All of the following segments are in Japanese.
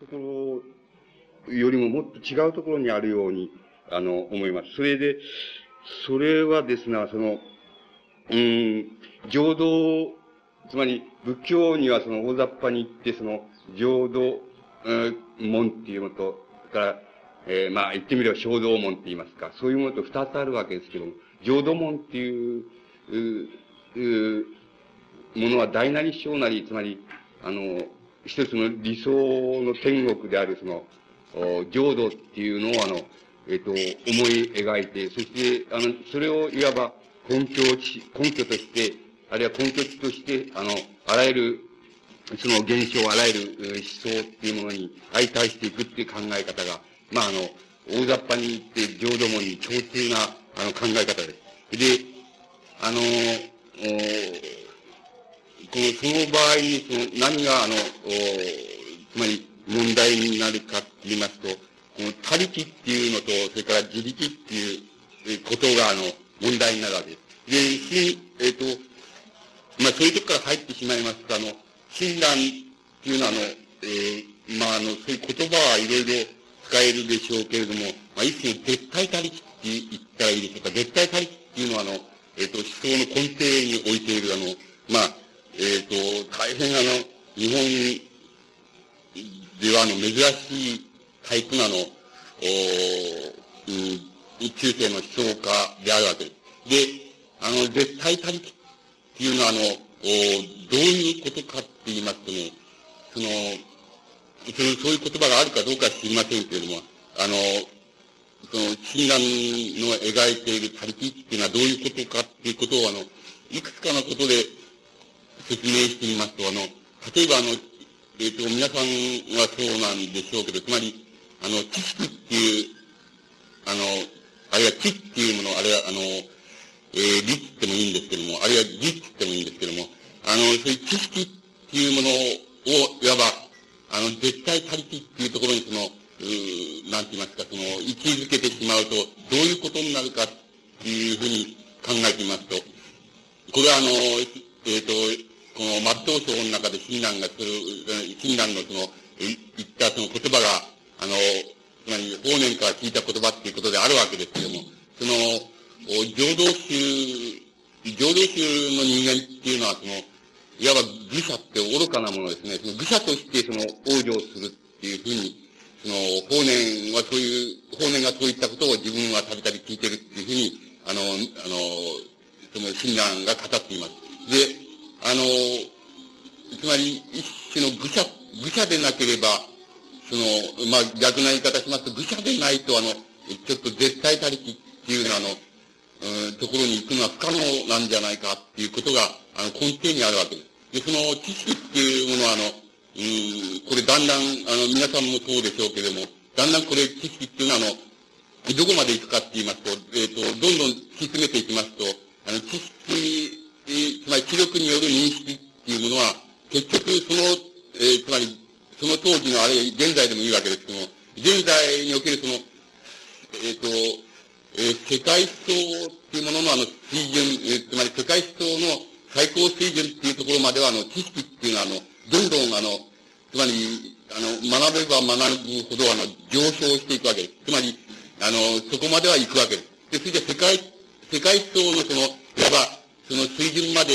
ところよりももっと違うところにあるように、あの、思います。それで、それはですね、その、うん、浄土、つまり仏教にはその大雑把に言って、その浄土、うん、門っていうのと、から、えー、まあ言ってみれば小道門って言いますか、そういうものと二つあるわけですけども、浄土門っていう、う、う、ものは大なり小なり、つまり、あの、一つの理想の天国であるその、浄土っていうのをあの、えっ、と、思い描いて、そして、あの、それをいわば根拠地、根拠として、あるいは根拠地として、あの、あらゆる、その現象、あらゆる思想っていうものに相対していくっていう考え方が、まあ、あの、大雑把に言って浄土門に共通な、あの、考え方です。で、あの、この、その場合に、その、何が、あの、つまり、問題になるかって言いますと、この、他力っていうのと、それから自力っていうことが、あの、問題になるわけです。で、し、えっ、ー、と、まあ、そういうとこから入ってしまいますと、あの、親鸞っていうのは、あの、えー、まあ、あの、そういう言葉はいろいろ使えるでしょうけれども、まあ、一種の絶対他力って言ったらいいでしょうか。絶対他力っていうのは、あの、えっ、ー、と、思想の根底に置いている、あの、まあ、えっ、ー、と、大変あの、日本ではあの、珍しいタイプなの、おうん、中世の思想家であるわけです。で、あの、絶対他力っていうのは、あの、おどういうことかって言いますとね、その、そのそういう言葉があるかどうか知りませんけれども、あの、その、親鸞の描いている他力っていうのはどういうことかっていうことを、あの、いくつかのことで説明してみますと、あの、例えばあの、えっ、ー、と、皆さんはそうなんでしょうけど、つまり、あの、知識っていう、あの、あるいは知っていうもの、あるいは、あの、えー、理ってもいいんですけども、あるいは理ってもいいんですけども、あの、そういう知識っていうものを、いわば、あの、絶対他力っていうところにその、うなんて言いますか、その、位置づけてしまうと、どういうことになるかっていうふうに考えてみますと、これはあの、えっ、ー、と、この末頭章の中で親鸞がする、親鸞のその、言ったその言葉が、あの、つまり、法然から聞いた言葉っていうことであるわけですけども、その、浄土宗、浄土宗の人間っていうのは、その、いわば愚者って愚かなものですね。その愚者としてその往生するっていうふうに、その、法然はそういう、法然がそういったことを自分はたびたび聞いてるっていうふうに、あの、あの、その親鸞が語っています。で、あの、つまり一種の愚者、愚者でなければ、その、まあ、逆な言い方しますと、愚者でないと、あの、ちょっと絶対他力っていうの、あの、うん、ところに行くのは不可能なんじゃないかっていうことが、あの、根底にあるわけです。で、その知識っていうものは、あの、うん、これだんだん、あの、皆さんもそうでしょうけれども、だんだんこれ知識っていうのは、あの、どこまで行くかって言いますと、えっ、ー、と、どんどん突き詰めていきますと、あの、知識、つまり知力による認識っていうものは、結局その、えー、つまり、その当時のあれ、現在でもいいわけですけども、現在におけるその、えっ、ー、と、えー、世界思想っていうもののあの水準、えー、つまり世界思想の最高水準っていうところまでは、あの、知識っていうのは、あの、どんどんあの、つまり、あの、学べば学ぶほど、あの、上昇していくわけです。つまり、あの、そこまでは行くわけです。で、それで世界、世界思想のその、いわば、その水準まで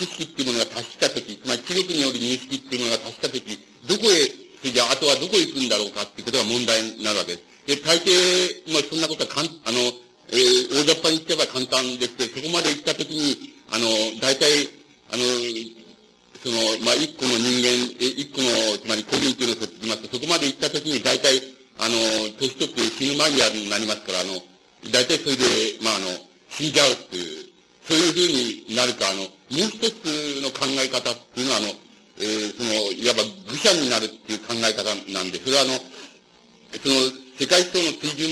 知識っていうものが達したとき、つまり知力による認識っていうものが達したとき、どこへ、それじゃあ、あとはどこへ行くんだろうかっていうことが問題になるわけです。で、大抵、まあ、そんなことはかん、あの、えー、大雑把に言ってば簡単ですけど、そこまで行ったときに、あの、大体、あの、その、まあ、一個の人間、え、一個の、つまり個人というのを言いますと、そこまで行ったときに、大体、あの、年取って死ぬ間際になりますから、あの、大体それで、まあ、あの、死んじゃうっていう、そういうふうになるか、あの、もう一つの考え方っていうのは、あの、えー、その、いわば愚者になるっていう考え方なんで、それはあの、その、世界層の水準、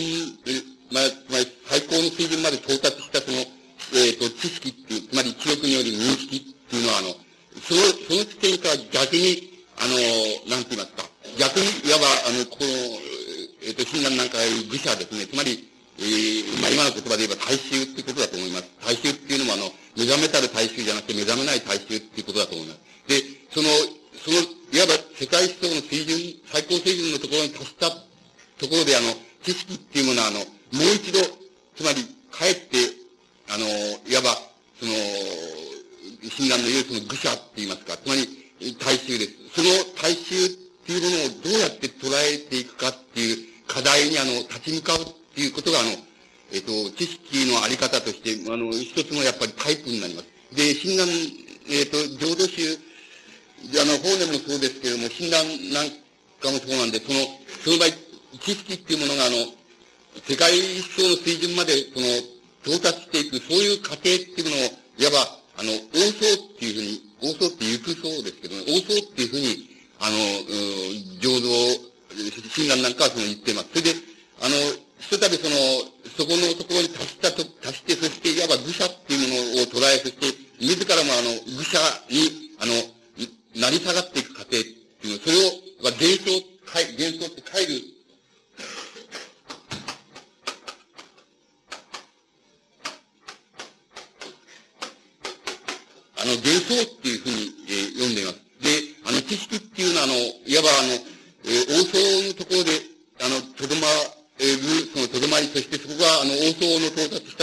まあ、つまり最高の水準まで到達したその、えっ、ー、と、知識っていう、つまり知力による認識っていうのは、あの、その、その地点から逆に、あの、なんて言いますか、逆に、いわば、あの、この、えっ、ー、と、親鸞なんかが言う愚者ですね、つまり、えー、まあ、今の言葉で言えば大衆っていうことだと思います。大衆っていうのもあの、目覚めたる大衆じゃなくて目覚めない大衆っていうことだと思います。で、その、その、いわば世界思想の水準、最高水準のところに達したところで、あの、知識っていうものは、あの、もう一度、つまり、帰って、あの、いわば、その、親鸞の言うその愚者って言いますか、つまり、大衆です。その大衆っていうものをどうやって捉えていくかっていう課題に、あの、立ち向かうっていうことが、あの、えっ、と、知識のあり方として、あの、一つのやっぱりタイプになります。で、診断、えっ、と、浄土宗、あの、法でもそうですけれども、診断なんかもそうなんで、その、その場合、知識っていうものが、あの、世界一層の水準まで、その、到達していく、そういう過程っていうのを、いわば、あの、応相っていうふうに、応相って行くそうですけどね、応相っていうふうに、あの、う浄土、診断なんかはその言ってます。それで、あの、ひとたびその、そこのところに達したと、達して、そしていわば愚者っていうものを捉え、そして、自らもあの、愚者に、あの、成り下がっていく過程っていうの、それを、幻想、幻想って帰るあの、幻想っていうふうに、えー、読んでいます。で、あの、知識っていうのは、あの、いわばあの、えー、王将のところで、あの、とどま todo, no todo.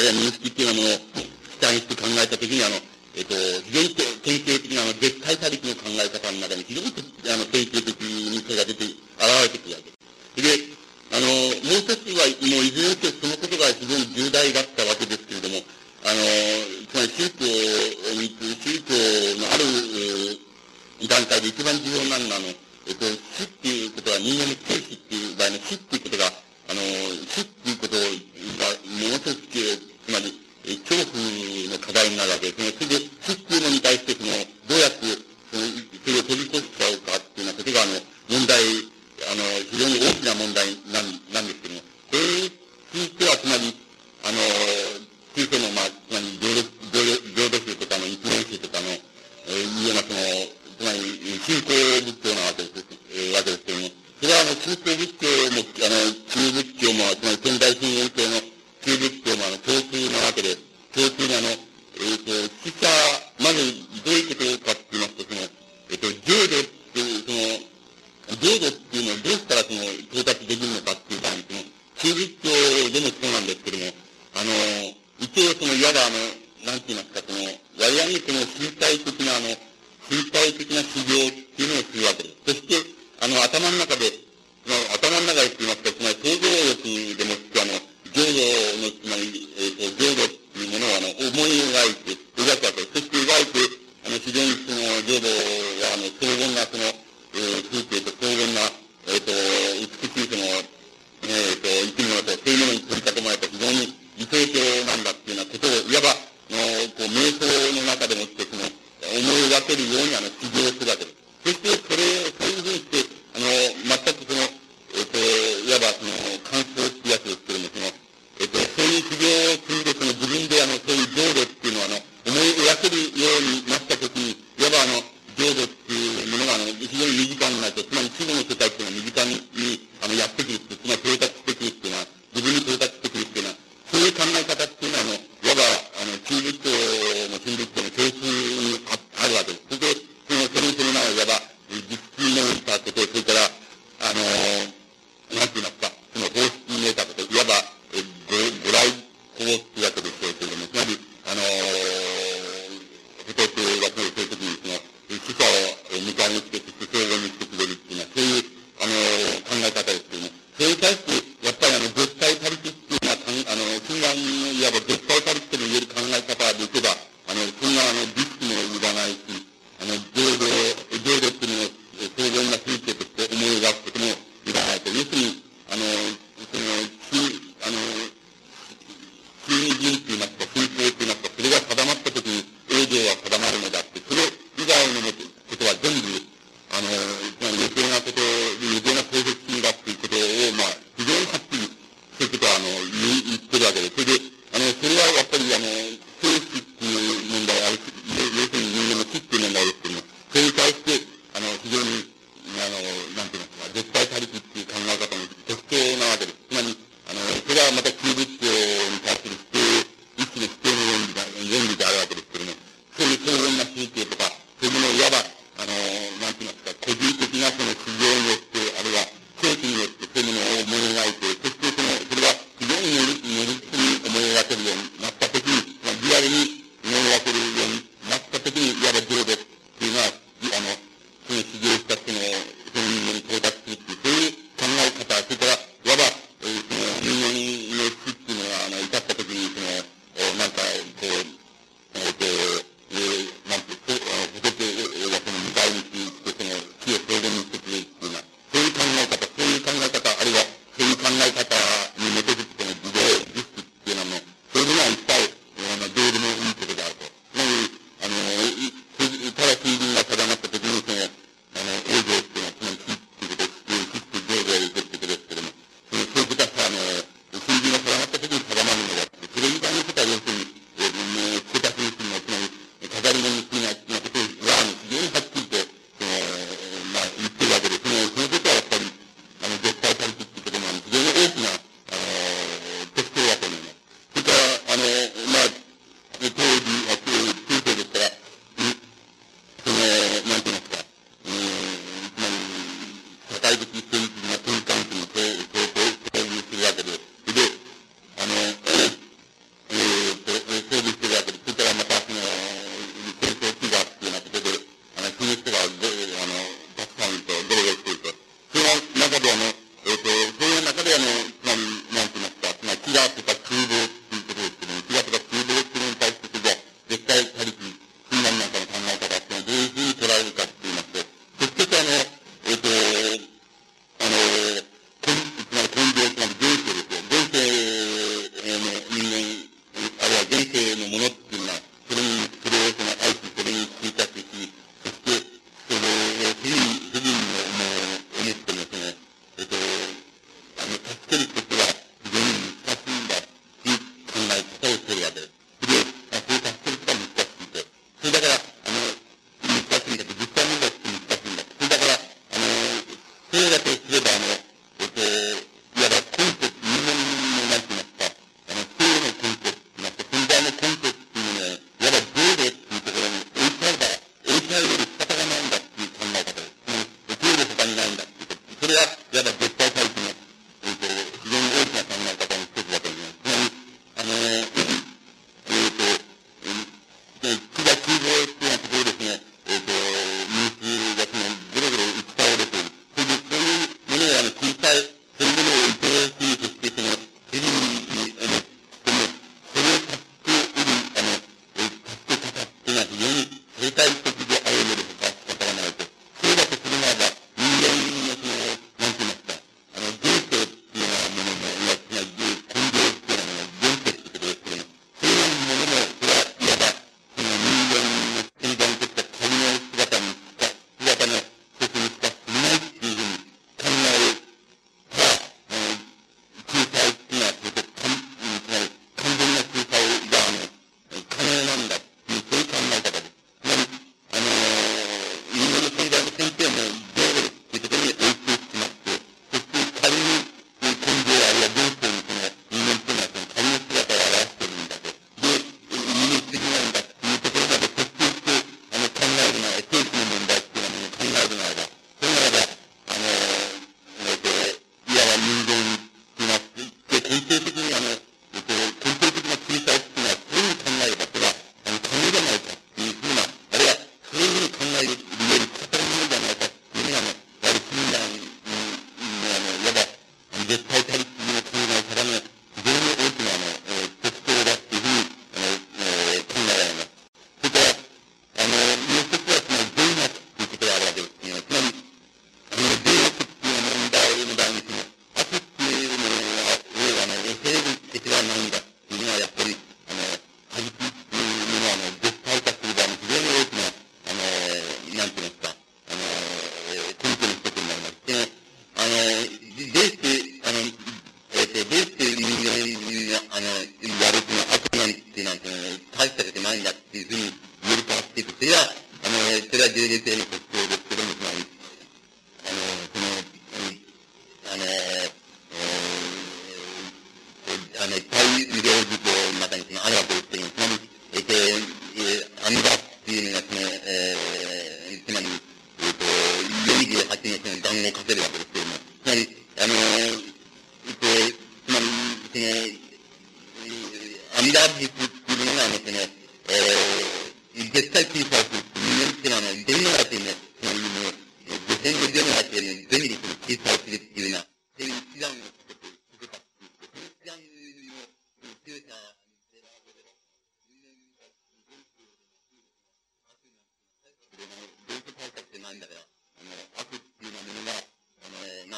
るいは認識っていうようなものを主体にして考えたときに、あの、えっ、と、非常に典型的なあの絶対差別の考え方の中に非常にあの典型的にそが出て、現れてくるわけです。で、あの、もう一つは、もういずれにせよそのことが非常にに、営 Yeah, da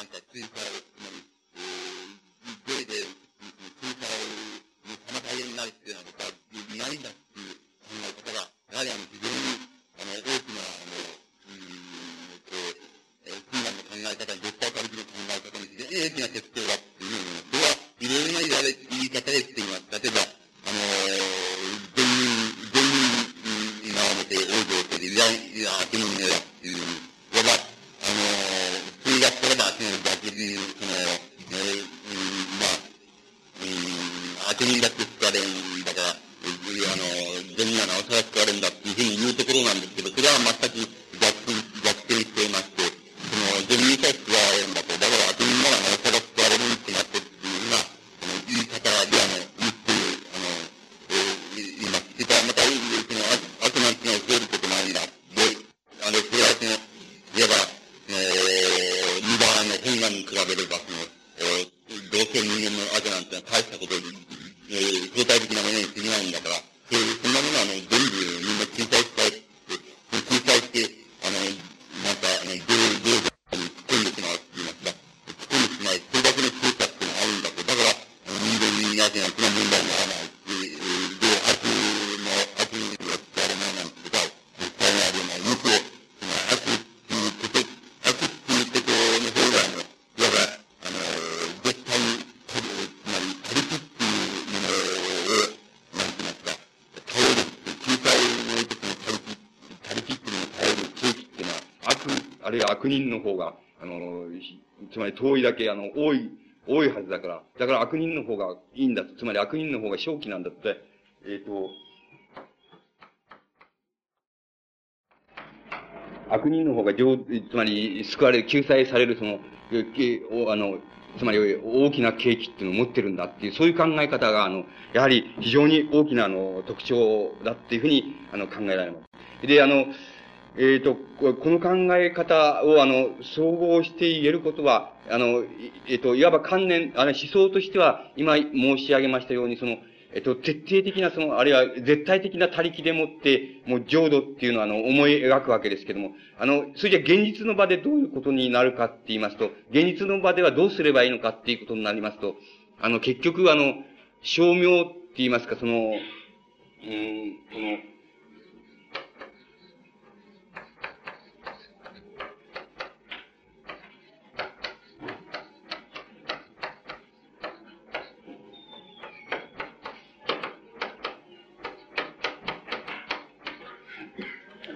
contact. Please, 悪人の方が、あの、つまり遠いだけ、あの、多い、多いはずだから、だから悪人の方がいいんだと、つまり悪人の方が正気なんだって、えっ、ー、と、悪人の方が上、つまり、救われる、救済される、その、あの、つまり大きな景気っていうのを持ってるんだっていう、そういう考え方が、あの、やはり非常に大きな、あの、特徴だっていうふうに、あの、考えられます。で、あの、えっ、ー、と、この考え方を、あの、総合して言えることは、あの、えっ、ー、と、いわば観念、あの、思想としては、今申し上げましたように、その、えっと、徹底的なその、あるいは絶対的な他力でもって、もう浄土っていうのは、あの、思い描くわけですけども、あの、それじゃ現実の場でどういうことになるかって言いますと、現実の場ではどうすればいいのかっていうことになりますと、あの、結局、あの、照明って言いますか、その、うん、その、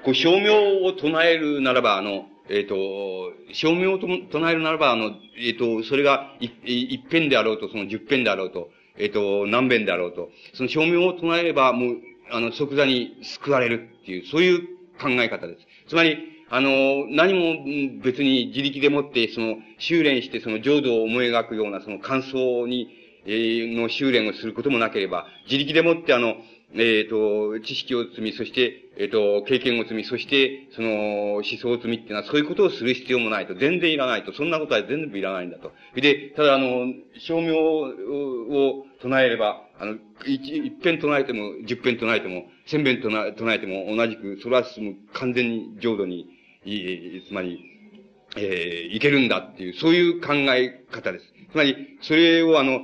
こう、照明を唱えるならば、あの、えっ、ー、と、照明を唱えるならば、あの、えっ、ー、と、それが一一遍であろうと、その十遍であろうと、えっ、ー、と、何遍であろうと、その照明を唱えれば、もう、あの、即座に救われるっていう、そういう考え方です。つまり、あの、何も別に自力でもって、その、修練して、その浄土を思い描くような、その感想に、えー、の修練をすることもなければ、自力でもって、あの、えっ、ー、と、知識を積み、そして、えっ、ー、と、経験を積み、そして、その、思想を積みっていうのは、そういうことをする必要もないと。全然いらないと。そんなことは全部いらないんだと。で、ただ、あの、照明を唱えれば、あの、一、一遍唱えても、十遍唱えても、千遍唱え唱えても同じく、それはもう完全に浄土に、つまり、えー、いけるんだっていう、そういう考え方です。つまり、それをあの、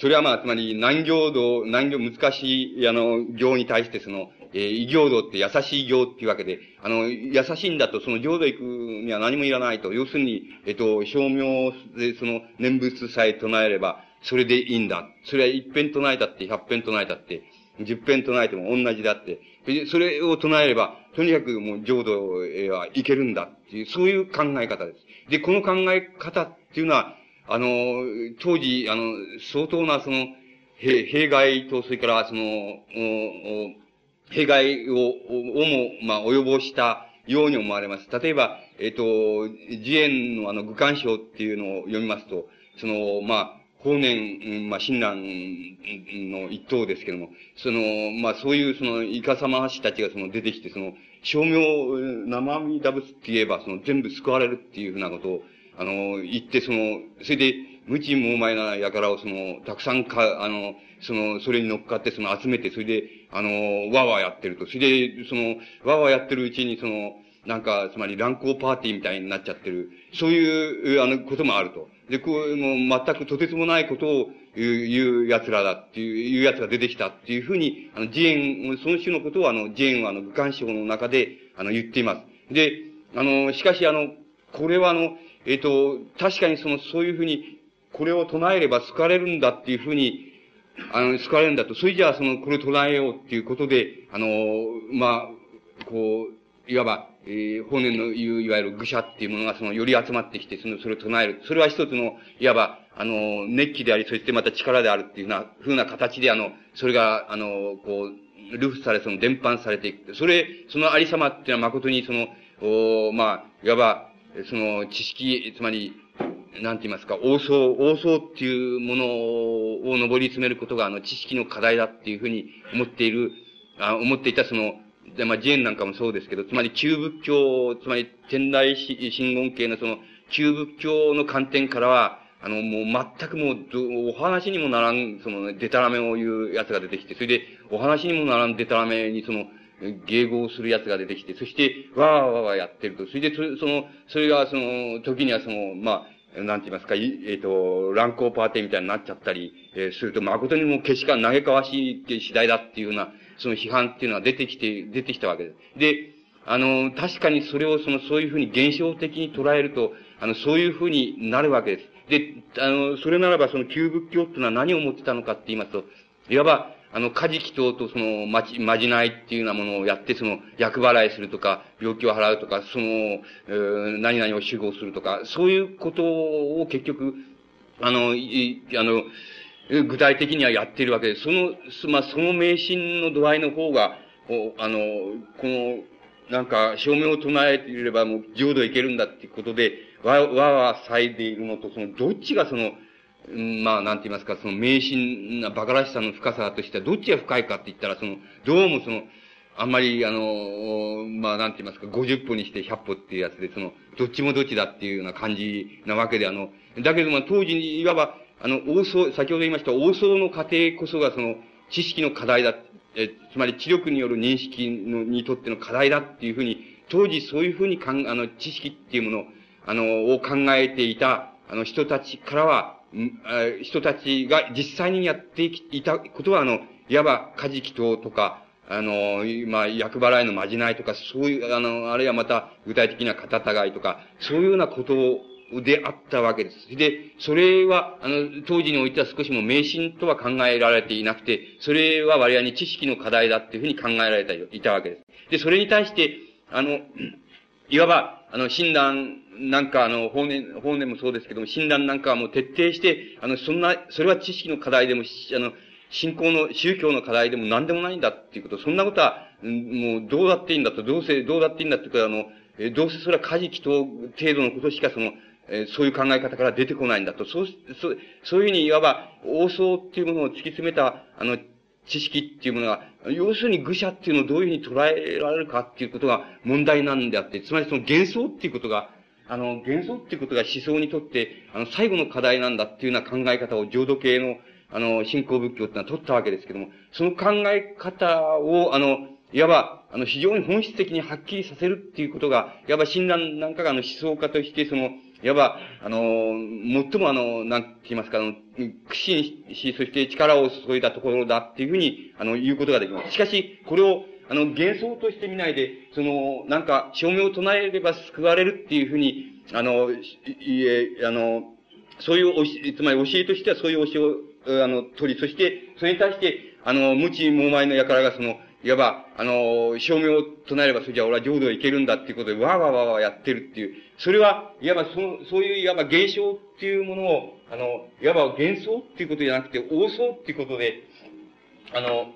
それはまあ、つまり、難行道、難行、難しい、あの、行に対してその、えー、異行道って優しい行っていうわけで、あの、優しいんだと、その浄土行くには何もいらないと。要するに、えっと、照明でその念仏さえ唱えれば、それでいいんだ。それは一遍唱えたって、百遍唱えたって、十遍唱えても同じだって。それを唱えれば、とにかくもう浄土へはいけるんだっていう、そういう考え方です。で、この考え方っていうのは、あの、当時、あの、相当なその、弊害と、それから、その、弊害を、をも、まあ、及ぼしたように思われます。例えば、えっ、ー、と、慈円のあの、愚感章っていうのを読みますと、その、まあ、法年、まあ、親鸞の一等ですけども、その、まあ、そういうその、イカサマ師たちがその出てきて、その、称名、生身打仏って言えば、その、全部救われるっていうふうなことを、あの、言って、その、それで、無知無前な輩をその、たくさんか、あの、その、それに乗っかって、その、集めて、それで、あの、わわやってると。それで、その、わわやってるうちに、その、なんか、つまり乱行パーティーみたいになっちゃってる。そういう、あの、こともあると。で、こう、もう全くとてつもないことを言う奴らだっていう、いう奴が出てきたっていうふうに、あの、ジェーン、その種のことをあの、ジェーンはあの、愚感症の中で、あの、言っています。で、あの、しかしあの、これはあの、えっ、ー、と、確かにその、そういうふうに、これを唱えれば救われるんだっていうふうに、あの、救われるんだと。それじゃあ、その、これを唱えようっていうことで、あの、まあ、こう、いわば、えー、法然の言う、いわゆる愚者っていうものが、その、より集まってきて、その、それを唱える。それは一つの、いわば、あの、熱気であり、そしてまた力であるっていうふうな、ふうな形で、あの、それが、あの、こう、ルフされ、その、伝播されていく。それ、そのありさまっていうのは誠に、その、おまあ、いわば、その、知識、つまり、なんて言いますか、王相、王相っていうものを上り詰めることが、あの、知識の課題だっていうふうに思っている、あ思っていたその、で、まあ、ジェーンなんかもそうですけど、つまり旧仏教、つまり天台真言系のその、旧仏教の観点からは、あの、もう全くもう、お話にもならん、その、デタラメを言う奴が出てきて、それで、お話にもならんデタラメにその、迎合する奴が出てきて、そして、わーわーわーやってると。それで、その、それが、その、時にはその、まあ、なんて言いますか、えっ、ー、と、乱行パーティーみたいになっちゃったり、えー、すると、誠にもうけしか嘆かわしいって次第だっていうような、その批判っていうのは出てきて、出てきたわけです。で、あの、確かにそれをその、そういうふうに現象的に捉えると、あの、そういうふうになるわけです。で、あの、それならばその旧仏教っていうのは何を持ってたのかって言いますと、いわば、あの、カジキ等とその、まじ、まじないっていうようなものをやって、その、役払いするとか、病気を払うとか、その、えー、何々を守護するとか、そういうことを結局、あの、い、あの、具体的にはやっているわけで。その、まあ、その迷信の度合いの方が、あの、この、なんか、証明を唱えていればもう浄土いけるんだっていうことで、わ、わわ咲いているのと、その、どっちがその、まあ、なんて言いますか、その迷信な馬鹿らしさの深さとしては、どっちが深いかって言ったら、その、どうもその、あんまり、あの、まあ、なんて言いますか、50歩にして100歩っていうやつで、その、どっちもどっちだっていうような感じなわけで、あの、だけども、当時に、いわば、あの、王僧、先ほど言いました、王僧の過程こそが、その、知識の課題だ、え、つまり知力による認識の、にとっての課題だっていうふうに、当時そういうふうにかん、あの、知識っていうもの、あの、を考えていた、あの、人たちからは、人たちが実際にやっていたことは、あの、いわば、カジキトとか、あの、まあ、役払いのまじないとか、そういう、あの、あるいはまた、具体的な肩違いとか、そういうようなことであったわけです。で、それは、あの、当時においては少しも迷信とは考えられていなくて、それは割合に知識の課題だっていうふうに考えられていたわけです。で、それに対して、あの、いわば、あの、診断なんか、あの、法年、法年もそうですけども、診断なんかはもう徹底して、あの、そんな、それは知識の課題でも、あの、信仰の、宗教の課題でも何でもないんだっていうこと、そんなことは、もうどうだっていいんだと、どうせ、どうだっていいんだっていうか、あの、えどうせそれはカジキと程度のことしかその、えそういう考え方から出てこないんだと。そう、そう、そういうふうにいわば、王相っていうものを突き詰めた、あの、知識っていうものが、要するに愚者っていうのをどういうふうに捉えられるかっていうことが問題なんであって、つまりその幻想っていうことが、あの、幻想っていうことが思想にとって、あの、最後の課題なんだっていうような考え方を浄土系の、あの、信仰仏教っていうのは取ったわけですけども、その考え方を、あの、いわば、あの、非常に本質的にはっきりさせるっていうことが、いわば親鸞なんかがあの思想家として、その、いわば、あの、最もあの、なんて言いますか、あの、苦心し、そして力を注いだところだっていうふうに、あの、言うことができます。しかし、これを、あの、幻想として見ないで、その、なんか、証明を唱えれば救われるっていうふうに、あの、いえ、あの、そういう教え、つまり教えとしてはそういう教えを、あの、取り、そして、それに対して、あの、無知無昧の輩がその、いわば、あの、証明を唱えれば、それじゃ俺は浄土へ行けるんだっていうことで、わーわーわーわーやってるっていう。それは、いわば、その、そういう、いわば現象っていうものを、あの、いわば幻想っていうことじゃなくて、王想っていうことで、あの、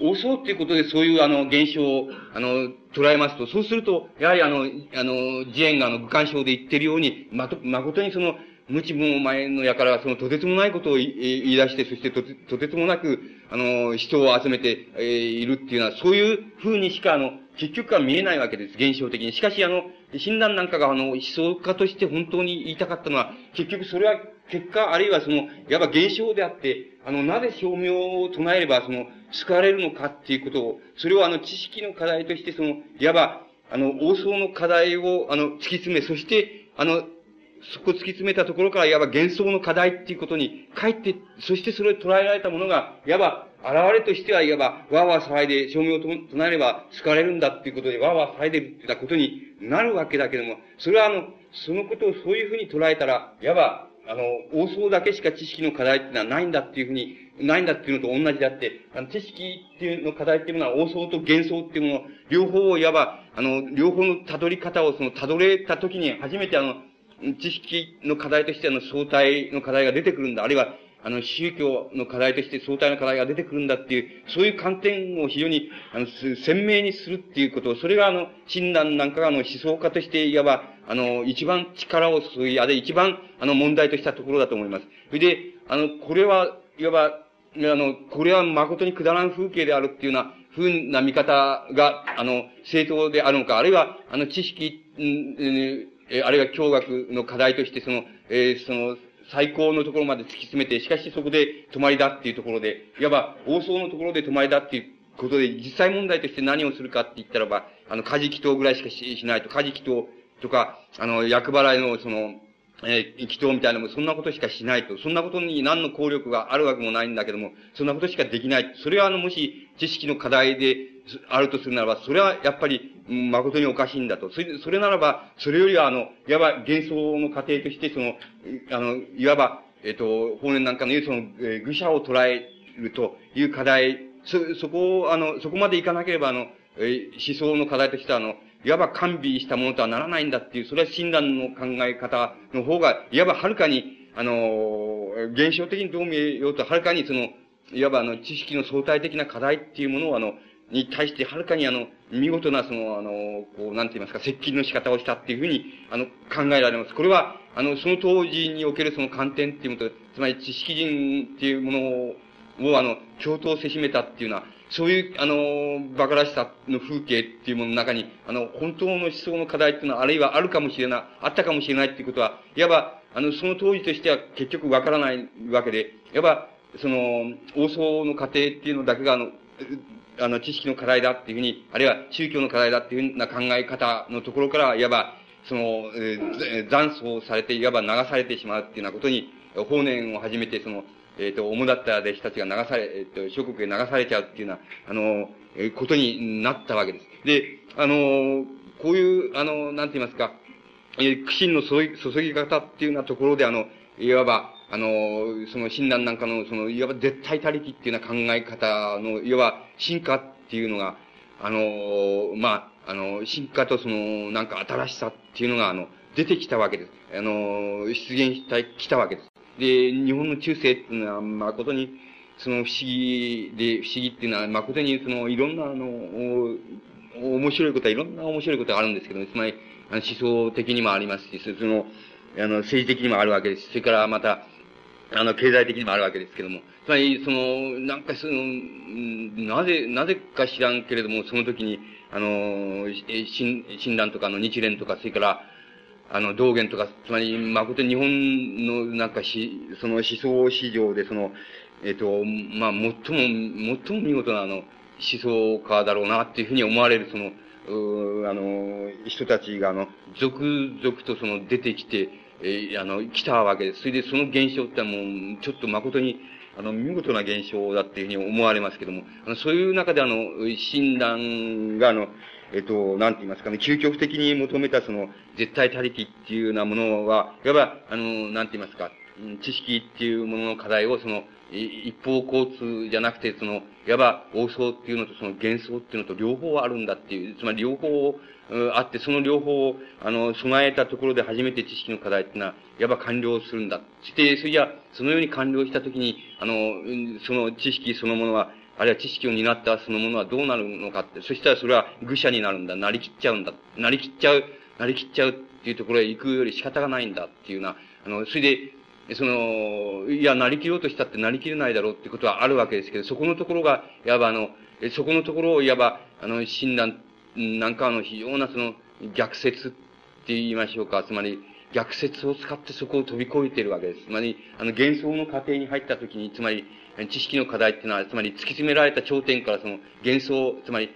王想っていうことでそういうあの現象を、あの、捉えますと、そうすると、やはりあの、あの、慈円があの、愚感症で言ってるように、まと、誠にその、無知無前のやから、そのとてつもないことを言い出して、そしてとてとてつもなく、あの、人を集めて、えー、いるっていうのは、そういう風にしか、あの、結局は見えないわけです、現象的に。しかし、あの、診断なんかが、あの、思想家として本当に言いたかったのは、結局それは、結果、あるいはその、いわば現象であって、あの、なぜ証明を唱えれば、その、救われるのかっていうことを、それをあの、知識の課題として、その、いわば、あの、王相の課題を、あの、突き詰め、そして、あの、そこ突き詰めたところから、いわば幻想の課題っていうことに帰って、そしてそれを捉えられたものが、いわば、現れとしては、いわば、わーわー騒いで、証明を唱えれば救われるんだっていうことで、わーわー騒いでるってたことになるわけだけども、それはあの、そのことをそういうふうに捉えたら、いわば、あの、王相だけしか知識の課題っていうのはないんだっていうふうに、ないんだっていうのと同じであって、あの、知識っていうの課題っていうものは王相と幻想っていうもの、両方をいわば、あの、両方の辿り方をその辿れた時に初めてあの、知識の課題としての相対の課題が出てくるんだ。あるいは、あの、宗教の課題として相対の課題が出てくるんだっていう、そういう観点を非常に、あの、鮮明にするっていうことを、それがあの、親鸞なんかがあの、思想家として、いわば、あの、一番力を注い、あれ一番、あの、問題としたところだと思います。それで、あの、これは、いわば、あの、これは誠にくだらん風景であるっていうような、ふうな見方が、あの、正当であるのか、あるいは、あの、知識、えあるいは教学の課題として、その、え、その、最高のところまで突き詰めて、しかしそこで止まりだっていうところで、いわば王相のところで止まりだっていうことで、実際問題として何をするかって言ったらば、あの、カジキ等ぐらいしかしないと、カジキ等とか、あの、役払いのその、えー、祈祷みたいなもそんなことしかしないと。そんなことに何の効力があるわけもないんだけども、そんなことしかできない。それはあの、もし知識の課題であるとするならば、それはやっぱり、誠におかしいんだと。それ、それならば、それよりはあの、いわば幻想の過程として、その、あの、いわば、えっ、と、法然なんかの言うその、えー、愚者を捉えるという課題、そ、そこを、あの、そこまでいかなければ、あの、えー、思想の課題としては、あの、いわば完備したものとはならないんだっていう、それは親鸞の考え方の方が、いわばはるかに、あの、現象的にどう見えようと、はるかにその、いわばあの、知識の相対的な課題っていうものをあの、に対してはるかにあの、見事なその、あの、こう、なんて言いますか、接近の仕方をしたっていうふうに、あの、考えられます。これは、あの、その当時におけるその観点っていうものと、つまり知識人っていうものを、あの、共闘せしめたっていうのは、そういう、あの、馬鹿らしさの風景っていうものの中に、あの、本当の思想の課題っていうのは、あるいはあるかもしれない、あったかもしれないっていうことは、いわば、あの、その当時としては結局わからないわけで、いわば、その、王相の過程っていうのだけが、あの、あの、知識の課題だっていうふうに、あるいは宗教の課題だっていうふうな考え方のところから、いわば、その、えー、残相されて、いわば流されてしまうっていうようなことに、法然を始めて、その、えっ、ー、と、主だった弟子たちが流され、えっ、ー、と、諸国へ流されちゃうっていうような、あの、えー、ことになったわけです。で、あの、こういう、あの、なんて言いますか、えー、苦心の注ぎ方っていうようなところで、あの、いわば、あの、その診断なんかの、その、いわば絶対他力っていうような考え方の、いわば進化っていうのが、あの、まあ、あの、進化とその、なんか新しさっていうのが、あの、出てきたわけです。あの、出現してきたわけです。で、日本の中世っていうのは、誠に、その不思議で、不思議っていうのは、誠にその、いろんな、あの、面白いことは、いろんな面白いことがあるんですけど、つまり、あの思想的にもありますし、その、あの、政治的にもあるわけです。それからまた、あの、経済的にもあるわけですけども、つまり、その、なんかその、なぜ、なぜか知らんけれども、その時に、あの、診診断とかの日蓮とか、それから、あの、道元とか、つまり、誠に日本の、なんかし、その思想史上で、その、えっ、と、まあ、最も、最も見事な、あの、思想家だろうな、っていうふうに思われる、その、うあの、人たちが、あの、続々とその出てきて、えー、あの、来たわけです。それでその現象ってもう、ちょっと誠に、あの、見事な現象だっていうふうに思われますけども、あの、そういう中であの、診断があの、えっと、なんて言いますかね、究極的に求めたその、絶対他力っていうようなものは、いわば、あの、なんて言いますか、知識っていうものの課題を、その、一方交通じゃなくて、その、いわば、王相っていうのとその幻想っていうのと両方あるんだっていう、つまり両方あって、その両方を、あの、備えたところで初めて知識の課題っていうのは、いわば完了するんだ。そして、それじゃそのように完了したときに、あの、その知識そのものは、あるいは知識を担ったそのものはどうなるのかって、そしたらそれは愚者になるんだ。なりきっちゃうんだ。なりきっちゃう、なりきっちゃうっていうところへ行くより仕方がないんだっていうような、あの、それで、その、いや、なりきろうとしたってなりきれないだろうってことはあるわけですけど、そこのところが、いわばあの、そこのところをいわば、あの、診断なんかあの、非常なその、逆説って言いましょうか。つまり、逆説を使ってそこを飛び越えているわけです。つまり、あの、幻想の過程に入った時に、つまり、知識の課題っていうのは、つまり突き詰められた頂点からその幻想、つまり、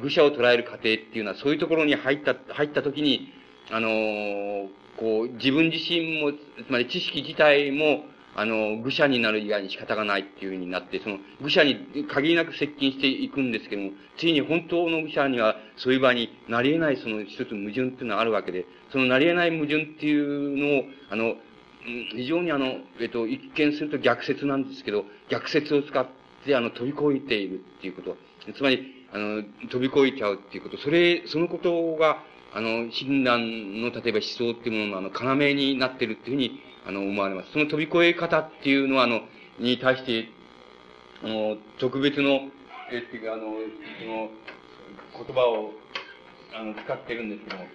愚者を捉える過程っていうのは、そういうところに入った、入った時に、あのー、こう、自分自身も、つまり知識自体も、あの、愚者になる以外に仕方がないっていうふうになって、その、愚者に限りなく接近していくんですけども、ついに本当の愚者には、そういう場になり得ないその一つ矛盾っていうのはあるわけで、そのなり得ない矛盾っていうのを、あの、非常にあの、えっと、一見すると逆説なんですけど、逆説を使って、あの、飛び越えているっていうこと。つまり、あの、飛び越えちゃうっていうこと。それ、そのことが、あの、診断の、例えば思想っていうものの、あの、要になってるっていうふうにあの、思われます。その飛び越え方っていうのは、あの、に対して、あの、特別の、えっていうか、あの、その、言葉を、あの、使ってるんですけども、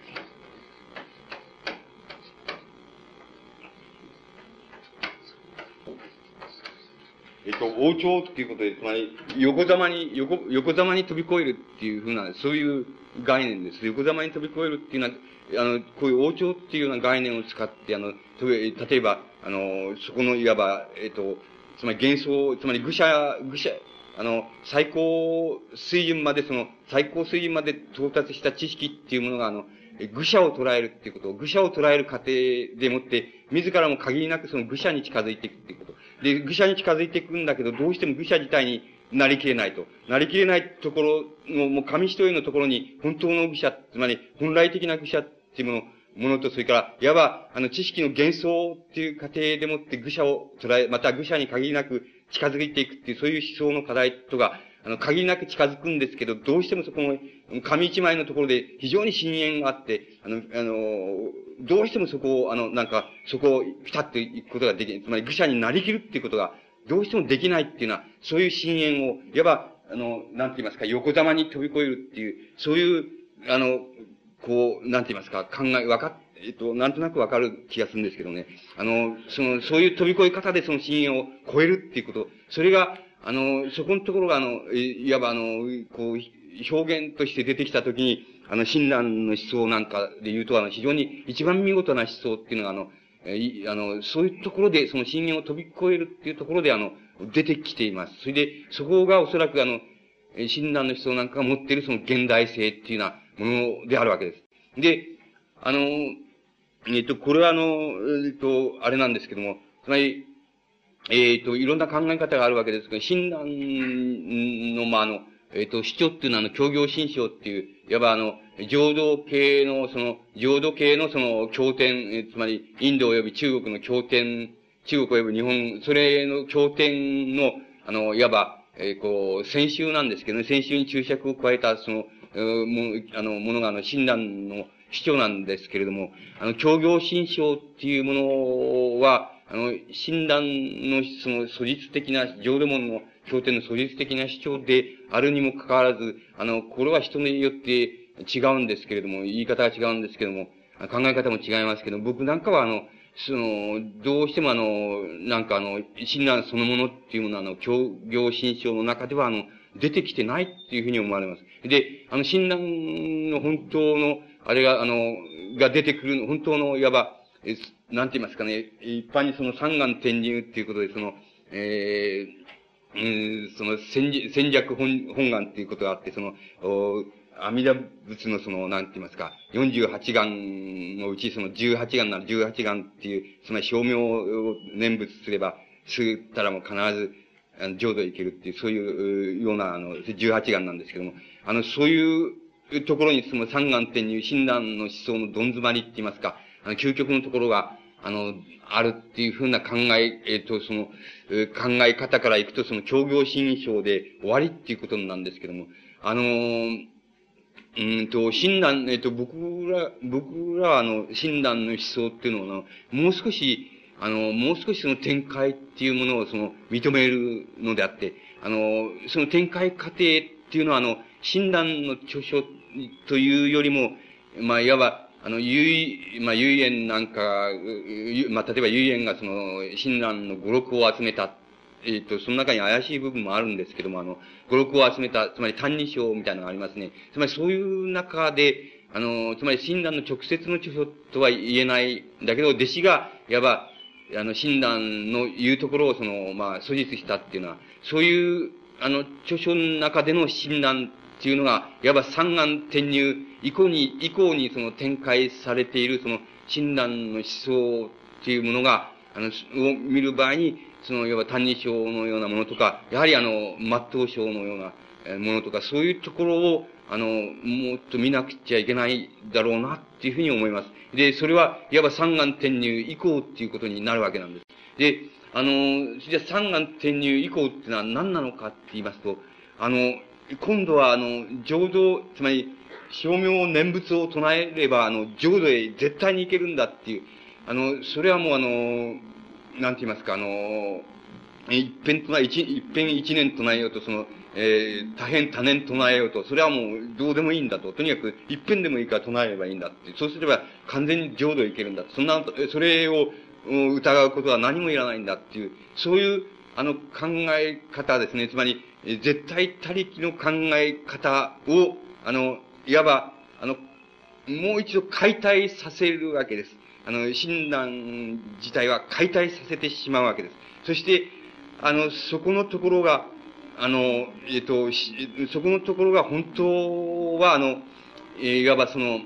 えっと、王朝っていうことで、つまり、横ざまに、横、横ざまに飛び越えるっていうふうな、そういう概念です。横ざまに飛び越えるっていうのは、あの、こういう王朝っていうような概念を使って、あの、例えば、あの、そこのいわば、えっと、つまり幻想、つまり愚者、愚者、あの、最高水準まで、その、最高水準まで到達した知識っていうものが、あの、愚者を捉えるっていうこと、愚者を捉える過程でもって、自らも限りなくその愚者に近づいていくっていうこと。で、愚者に近づいていくんだけど、どうしても愚者自体になりきれないと。なりきれないところの、もう紙一重のところに、本当の愚者、つまり本来的な愚者っていうもの、ものと、それから、いわば、あの、知識の幻想っていう過程でもって愚者を捉え、また愚者に限りなく近づいていくっていう、そういう思想の課題とか、あの、限りなく近づくんですけど、どうしてもそこの、紙一枚のところで非常に深淵があって、あの、あの、どうしてもそこを、あの、なんか、そこをピタッと行くことができない。つまり、愚者になりきるっていうことが、どうしてもできないっていうのは、そういう深淵を、いわば、あの、なんて言いますか、横ざまに飛び越えるっていう、そういう、あの、こう、なんて言いますか、考え、わかっ、えっと、なんとなくわかる気がするんですけどね。あの、その、そういう飛び越え方でその深淵を超えるっていうこと、それが、あの、そこのところが、あの、いわばあの、こう、表現として出てきたときに、あの、親鸞の思想なんかで言うと、あの、非常に一番見事な思想っていうのが、あの、えあの、そういうところで、その信玄を飛び越えるっていうところで、あの、出てきています。それで、そこがおそらくあの、親鸞の思想なんかが持っているその現代性っていうようなものであるわけです。で、あの、えっと、これはあの、えっと、あれなんですけども、つまり、えっと、いろんな考え方があるわけですけど、親鸞の、まあ、あの、えっと、主張っていうのは、あの、協業新章っていう、いわばあの、浄土系の、その、浄土系のその、経典、つまり、インド及び中国の経典、中国及び日本、それの経典の、あの、いわば、えー、こう、先週なんですけどね、先週に注釈を加えた、その、えー、も、あの、ものが、あの、親鸞の主張なんですけれども、あの、協業新章っていうものは、あの、親鸞の、その、素実的な、浄土門の経典の素実的な主張であるにもかかわらず、あの、これは人によって、違うんですけれども、言い方が違うんですけれども、考え方も違いますけど、僕なんかはあの、その、どうしてもあの、なんかあの、親鸞そのものっていうものはあの、協業新章の中ではあの、出てきてないっていうふうに思われます。で、あの、親鸞の本当の、あれが、あの、が出てくる、本当の、いわば、なんて言いますかね、一般にその三眼転入っていうことで、その、えー、うん、その戦略本本願っていうことがあって、その、阿弥陀仏のその、なんて言いますか、48願のうちその18願なら18願っていう、つまり証明を念仏すれば、すったらもう必ず、あの、浄土へ行けるっていう、そういうような、あの、18願なんですけども、あの、そういうところにその三願っていう親鸞の思想のどん詰まりって言いますか、あの、究極のところが、あの、あるっていうふうな考え、えっ、ー、と、その、考え方からいくと、その、協業心象で終わりっていうことなんですけども、あのーうんと、親鸞、えっと、僕ら、僕らは、あの、親鸞の思想っていうのは、もう少し、あの、もう少しその展開っていうものを、その、認めるのであって、あの、その展開過程っていうのは、あの、親鸞の著書というよりも、まあ、いわば、あの、ゆい、まあ、ゆい園なんか、まあ、例えばゆい園がその、親鸞の語録を集めたえっ、と、その中に怪しい部分もあるんですけども、あの、語録を集めた、つまり単二章みたいなのがありますね。つまりそういう中で、あの、つまり親鸞の直接の著書とは言えないだけど、弟子が、いわば、あの、親鸞の言うところを、その、まあ、素実したっていうのは、そういう、あの、著書の中での親鸞っていうのが、いわば三眼転入以降に、以降にその展開されている、その、親鸞の思想っていうものが、あの、を見る場合に、その、いわば単二章のようなものとか、やはりあの、末頭章のようなものとか、そういうところを、あの、もっと見なくちゃいけないだろうな、っていうふうに思います。で、それは、いわば三眼転入以降っていうことになるわけなんです。で、あの、じゃ三眼転入以降っていうのは何なのかって言いますと、あの、今度はあの、浄土、つまり、証明念仏を唱えれば、あの、浄土へ絶対に行けるんだっていう、あの、それはもうあの、なんて言いますか、あの、一遍とな、一、一遍一年唱えようと、その、えー、大変多年唱えようと、それはもうどうでもいいんだと。とにかく一遍でもいいから唱えればいいんだって。そうすれば完全に浄土へ行けるんだ。そんな、それを疑うことは何もいらないんだっていう、そういう、あの、考え方ですね。つまり、絶対他力の考え方を、あの、いわば、あの、もう一度解体させるわけです。あの、診断自体は解体させてしまうわけです。そして、あの、そこのところが、あの、えっと、そこのところが本当は、あの、いわばその、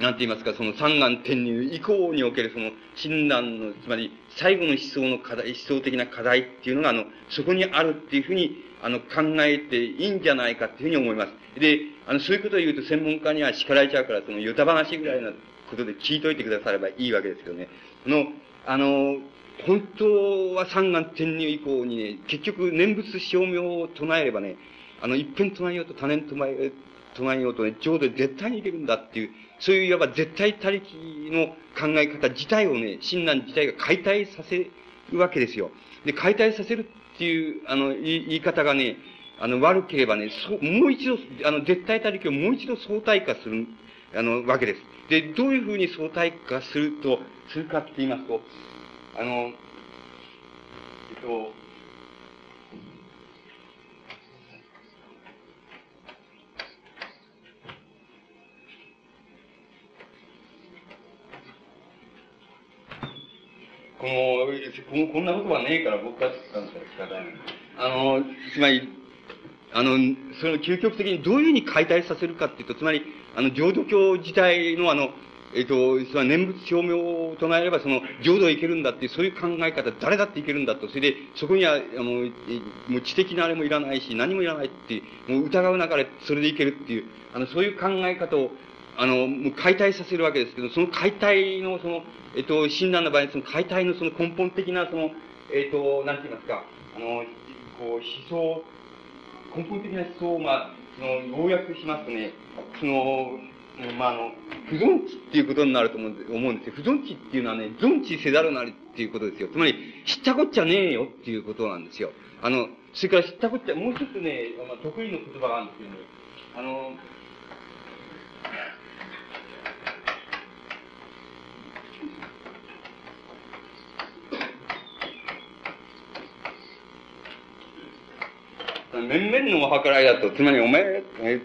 なんて言いますか、その三眼転入以降におけるその診断の、つまり最後の思想の課題、思想的な課題っていうのが、あの、そこにあるっていうふうに、あの、考えていいんじゃないかっていうふうに思います。で、あの、そういうことを言うと専門家には叱られちゃうから、その、ヨタ話ぐらいなことで聞いといてくださればいいわけですけどね。あの、あの、本当は三眼転入以降にね、結局念仏証明を唱えればね、あの、一遍唱えようと多年唱え、唱えようとね、浄土で絶対にいけるんだっていう、そういういわば絶対他力の考え方自体をね、親鸞自体が解体させるわけですよ。で、解体させるっていう、あの、言い方がね、あの、悪ければね、そうもう一度、あの、絶対他力をもう一度相対化する、あの、わけです。で、どういうふうに相対化すると、するかって言いますと、あの、えっと、この、こんなことはねえから僕は使ったんですから仕方ない。あの、つまり、あの、その究極的にどういうふうに解体させるかっていうと、つまり、あの、浄土教自体のあの、えっ、と、その念仏証明を唱えれば、その、浄土へ行けるんだっていう、そういう考え方、誰だって行けるんだと。それで、そこには、あの、もう知的なあれもいらないし、何もいらないっていう、もう疑うながらそれで行けるっていう、あの、そういう考え方を、あの、もう解体させるわけですけど、その解体の、その、えっと、診断の場合、その解体のその根本的な、その、えっと、なんて言いますか、あの、こう、思想、根本的な思想を、まあ、その、要約しますとね、その、まあ、あの、不存知っていうことになると思うんですよ。不存知っていうのはね、存知せざるなりっていうことですよ。つまり、知ったこっちゃねえよっていうことなんですよ。あの、それから知ったこっちゃ、もう一つね、まあ、得意の言葉があるんですけどね、あの、面々のお計らいだと、つまりお前、え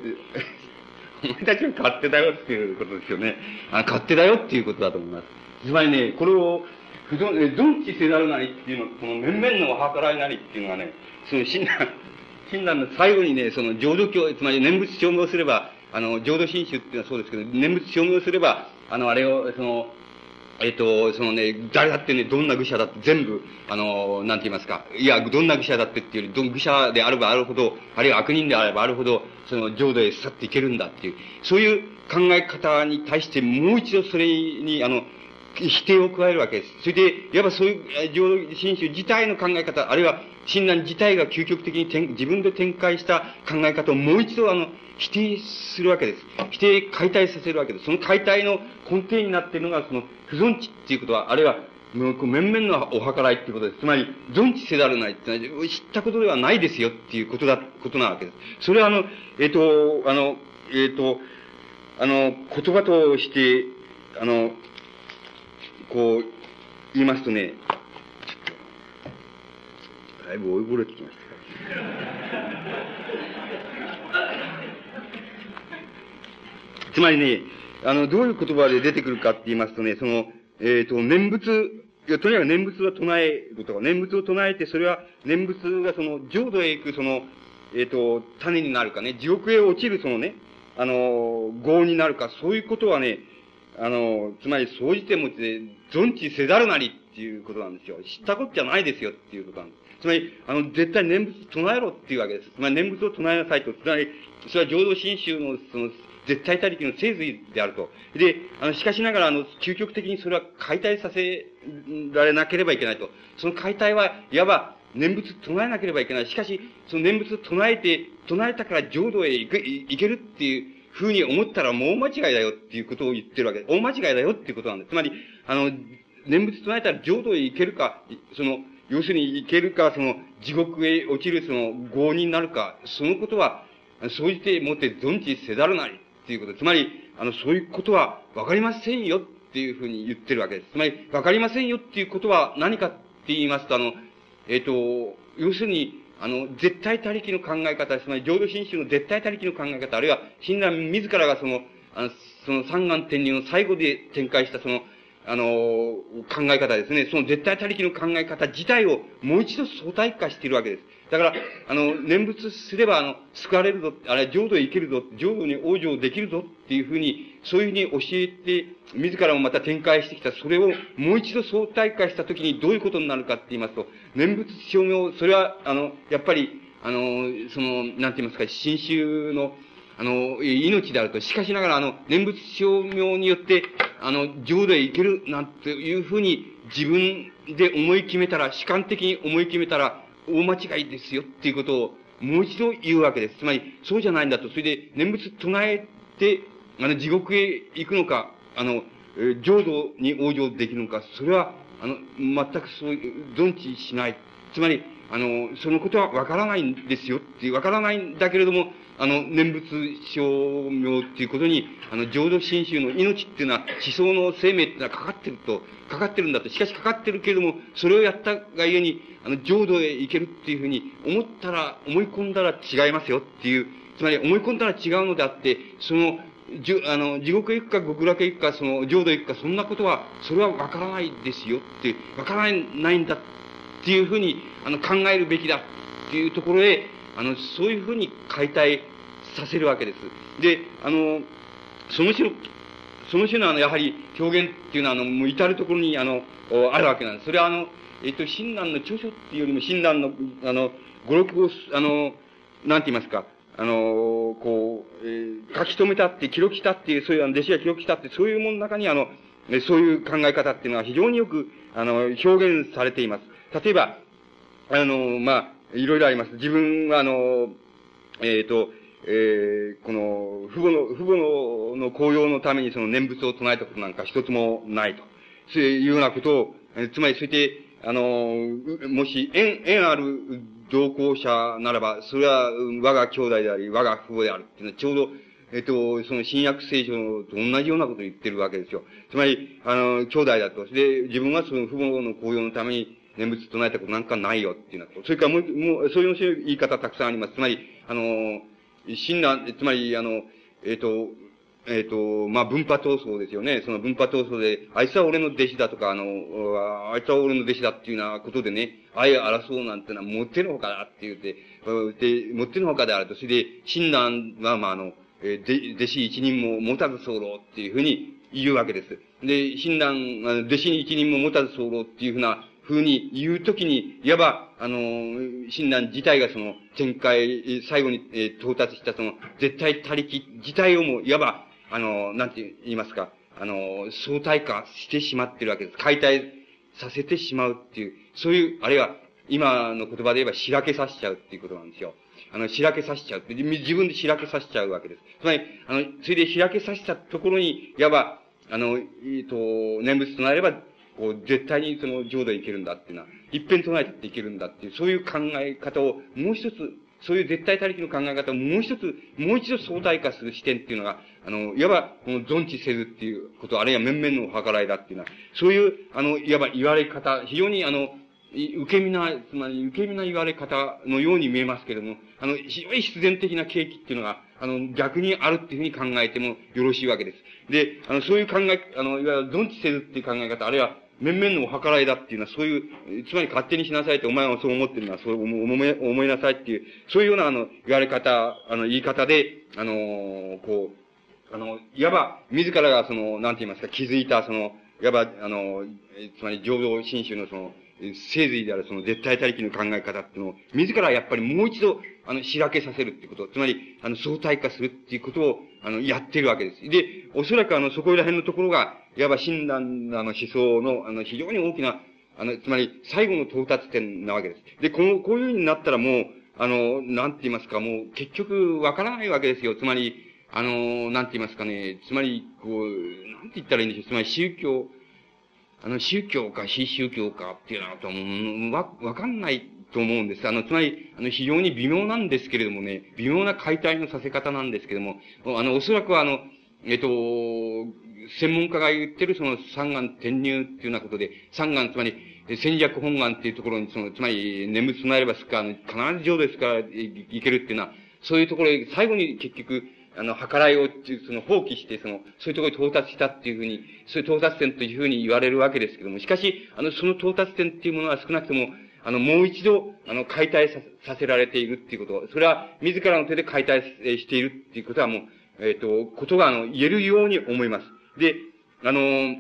お前たちは勝手だよっていうことですよね。あ勝手だよっていうことだと思います。つまりね、これを、不存、え、存知せざるなりっていうの、この面々のお計らいなりっていうのはね、その親鸞、親鸞の最後にね、その浄土教、つまり念仏証明すれば、あの、浄土真宗っていうのはそうですけど、念仏証明すれば、あの、あれを、その、えっ、と、そのね、誰だってね、どんな愚者だって全部、あの、なんて言いますか。いや、どんな愚者だってっていうより、ど愚者であればあるほど、あるいは悪人であればあるほど、その浄土へ去っていけるんだっていう、そういう考え方に対してもう一度それに、あの、否定を加えるわけです。それで、いわばそういう浄土真宗自体の考え方、あるいは親鸞自体が究極的に自分で展開した考え方をもう一度あの、否定するわけです。否定、解体させるわけです。その解体の根底になっているのが、その、不存知っていうことは、あるいは、もう、面々のお計らいっていうことです。つまり、存知せざるないってのは、知ったことではないですよっていうことだ、ことなわけです。それはあの、えっ、ー、と、あの、えっ、ー、と、あの、言葉として、あの、こう、言いますとね、だいぶ追いぼれてきました。つまりね、あの、どういう言葉で出てくるかって言いますとね、その、えっ、ー、と、念仏、いや、とにかく念仏は唱えるとか、念仏を唱えて、それは、念仏がその、浄土へ行くその、えっ、ー、と、種になるかね、地獄へ落ちるそのね、あの、業になるか、そういうことはね、あの、つまり、総じてもって、存知せざるなりっていうことなんですよ。知ったことじゃないですよっていうことなんです。つまり、あの、絶対念仏唱えろっていうわけです。つまり、念仏を唱えなさいと。つまり、それは浄土真宗の、その、絶対他力の聖髄であると。で、あの、しかしながら、あの、究極的にそれは解体させられなければいけないと。その解体は、いわば、念仏唱えなければいけない。しかし、その念仏唱えて、唱えたから浄土へ行く、行けるっていうふうに思ったらもう間違いだよっていうことを言ってるわけです。大間違いだよっていうことなんです。つまり、あの、念仏唱えたら浄土へ行けるか、その、要するに行けるか、その、地獄へ落ちるその、業になるか、そのことは、そうじてもって存知せざるなり。っていうこと。つまり、あの、そういうことはわかりませんよっていうふうに言ってるわけです。つまり、わかりませんよっていうことは何かって言いますと、あの、えっ、ー、と、要するに、あの、絶対他力の考え方、つまり浄土真宗の絶対他力の考え方、あるいは、親鸞自らがその、あの、その三眼天人の最後で展開したその、あの、考え方ですね。その絶対他力の考え方自体をもう一度相対化しているわけです。だから、あの、念仏すれば、あの、救われるぞ、あれ、浄土へ行けるぞ、浄土に往生できるぞっていうふうに、そういうふうに教えて、自らもまた展開してきた、それをもう一度相対化したときにどういうことになるかって言いますと、念仏証明、それは、あの、やっぱり、あの、その、なんて言いますか、新宗の、あの、命であると。しかしながら、あの、念仏証明によって、あの、浄土へ行けるなんていうふうに自分で思い決めたら、主観的に思い決めたら、大間違いですよっていうことをもう一度言うわけです。つまり、そうじゃないんだと。それで、念仏唱えて、あの、地獄へ行くのか、あの、浄土に往生できるのか、それは、あの、全くそういう、存知しない。つまり、あの、そのことはわからないんですよっていう、わからないんだけれども、あの、念仏証明っていうことに、あの、浄土真宗の命っていうのは、思想の生命っていうのはかかってると、かかってるんだと。しかしかかってるけれども、それをやったがゆえに、あの、浄土へ行けるっていうふうに思ったら、思い込んだら違いますよっていう、つまり思い込んだら違うのであって、その、じゅ、あの、地獄へ行くか極楽へ行くか、その、浄土へ行くか、そんなことは、それはわからないですよって、わからないんだっていうふうに、あの、考えるべきだっていうところへ、あの、そういうふうに解体させるわけです。で、あの、その種の、その種のあの、やはり表現っていうのは、あの、もう至るところに、あの、あるわけなんです。それはあの、えっと、親鸞の著書っていうよりも、親鸞の、あの、語録を、あの、なんて言いますか、あの、こう、えー、書き留めたって、記録したっていう、そういう、あの、弟子が記録したって、そういうものの中に、あの、ねそういう考え方っていうのは非常によく、あの、表現されています。例えば、あの、まあ、いろいろあります。自分は、あの、えっ、ー、と、えー、この、父母の、父母の、の紅葉のためにその念仏を唱えたことなんか一つもないと。そういうようなことを、つまり、そうやって、あの、もし、縁、縁ある同行者ならば、それは我が兄弟であり、我が父母であるっていうのは、ちょうど、えっと、その新約聖書と同じようなことを言ってるわけですよ。つまり、あの、兄弟だと。で、自分はその父母の紅葉のために念仏唱えたことなんかないよっていうようなと。それからもう、もう、そういう言い方たくさんあります。つまり、あの、親鸞、つまり、あの、えっ、と、えっ、と、まあ、分派闘争ですよね。その分派闘争で、あいつは俺の弟子だとか、あの、あいつは俺の弟子だっていうようなことでね、愛を争うなんてのはもってのほかだって言って、で、もってのほかであると。それで、親鸞は、まあ、あの、えー、弟子一人も持たず候っていうふうに言うわけです。で、親鸞、弟子一人も持たず候っていうふうな風に言うときに、いわば、あの、親鸞自体がその、展開、最後に、えー、到達したその、絶対他力自体をも、いわば、あの、なんて言いますか、あの、相対化してしまってるわけです。解体させてしまうっていう、そういう、あるいは、今の言葉で言えば、しらけさせちゃうっていうことなんですよ。あの、しらけさせちゃうって。自分でしらけさせちゃうわけです。つまり、あの、それでしらけさせたところに、いわば、あの、えっ、と、念仏となれば、こう、絶対にその浄土へ行けるんだっていうのは、一遍唱えていけるんだっていう、そういう考え方をもう一つ、そういう絶対他力の考え方をもう一つ、もう一度相対化する視点っていうのが、あの、いわば、この存知せずっていうこと、あるいは面々の計らいだっていうのは、そういう、あの、いわば言われ方、非常にあの、受け身な、つまり受け身な言われ方のように見えますけれども、あの、非常に必然的な契機っていうのが、あの、逆にあるっていうふうに考えてもよろしいわけです。で、あの、そういう考え、あの、いわゆる存知せずっていう考え方、あるいは、面々のお計らいだっていうのは、そういう、つまり勝手にしなさいって、お前はそう思ってるのは、そう思い、思いなさいっていう、そういうような、あの、言われ方、あの、言い方で、あの、こう、あの、いわば、自らが、その、なんて言いますか、気づいた、その、いわば、あの、つまり、浄土真宗のその、聖髄であるその絶対他力の考え方っていうのを、自らやっぱりもう一度、あの、しらけさせるってこと、つまり、あの、相対化するっていうことを、あの、やってるわけです。で、おそらくあの、そこら辺のところが、いわば親鸞の思想の、あの、非常に大きな、あの、つまり、最後の到達点なわけです。で、この、こういうふうになったらもう、あの、なんて言いますか、もう、結局、わからないわけですよ。つまり、あの、なんて言いますかね、つまり、こう、なんて言ったらいいんでしょう。つまり、宗教、あの、宗教か非宗教かっていうのは、わ、わかんないと思うんです。あの、つまり、あの、非常に微妙なんですけれどもね、微妙な解体のさせ方なんですけれども、あの、おそらくはあの、えっと、専門家が言ってるその三眼転入っていうようなことで、三眼、つまり、戦略本願っていうところに、その、つまり、眠つなればすか、必ず上ですからいけるっていうのは、そういうところへ、最後に結局、あの、計らいを、その、放棄して、その、そういうところに到達したっていうふうに、そういう到達点というふうに言われるわけですけども、しかし、あの、その到達点っていうものは少なくとも、あの、もう一度、あの、解体させられているっていうこと、それは、自らの手で解体しているっていうことはもう、えっ、ー、と、ことが、あの、言えるように思います。で、あの、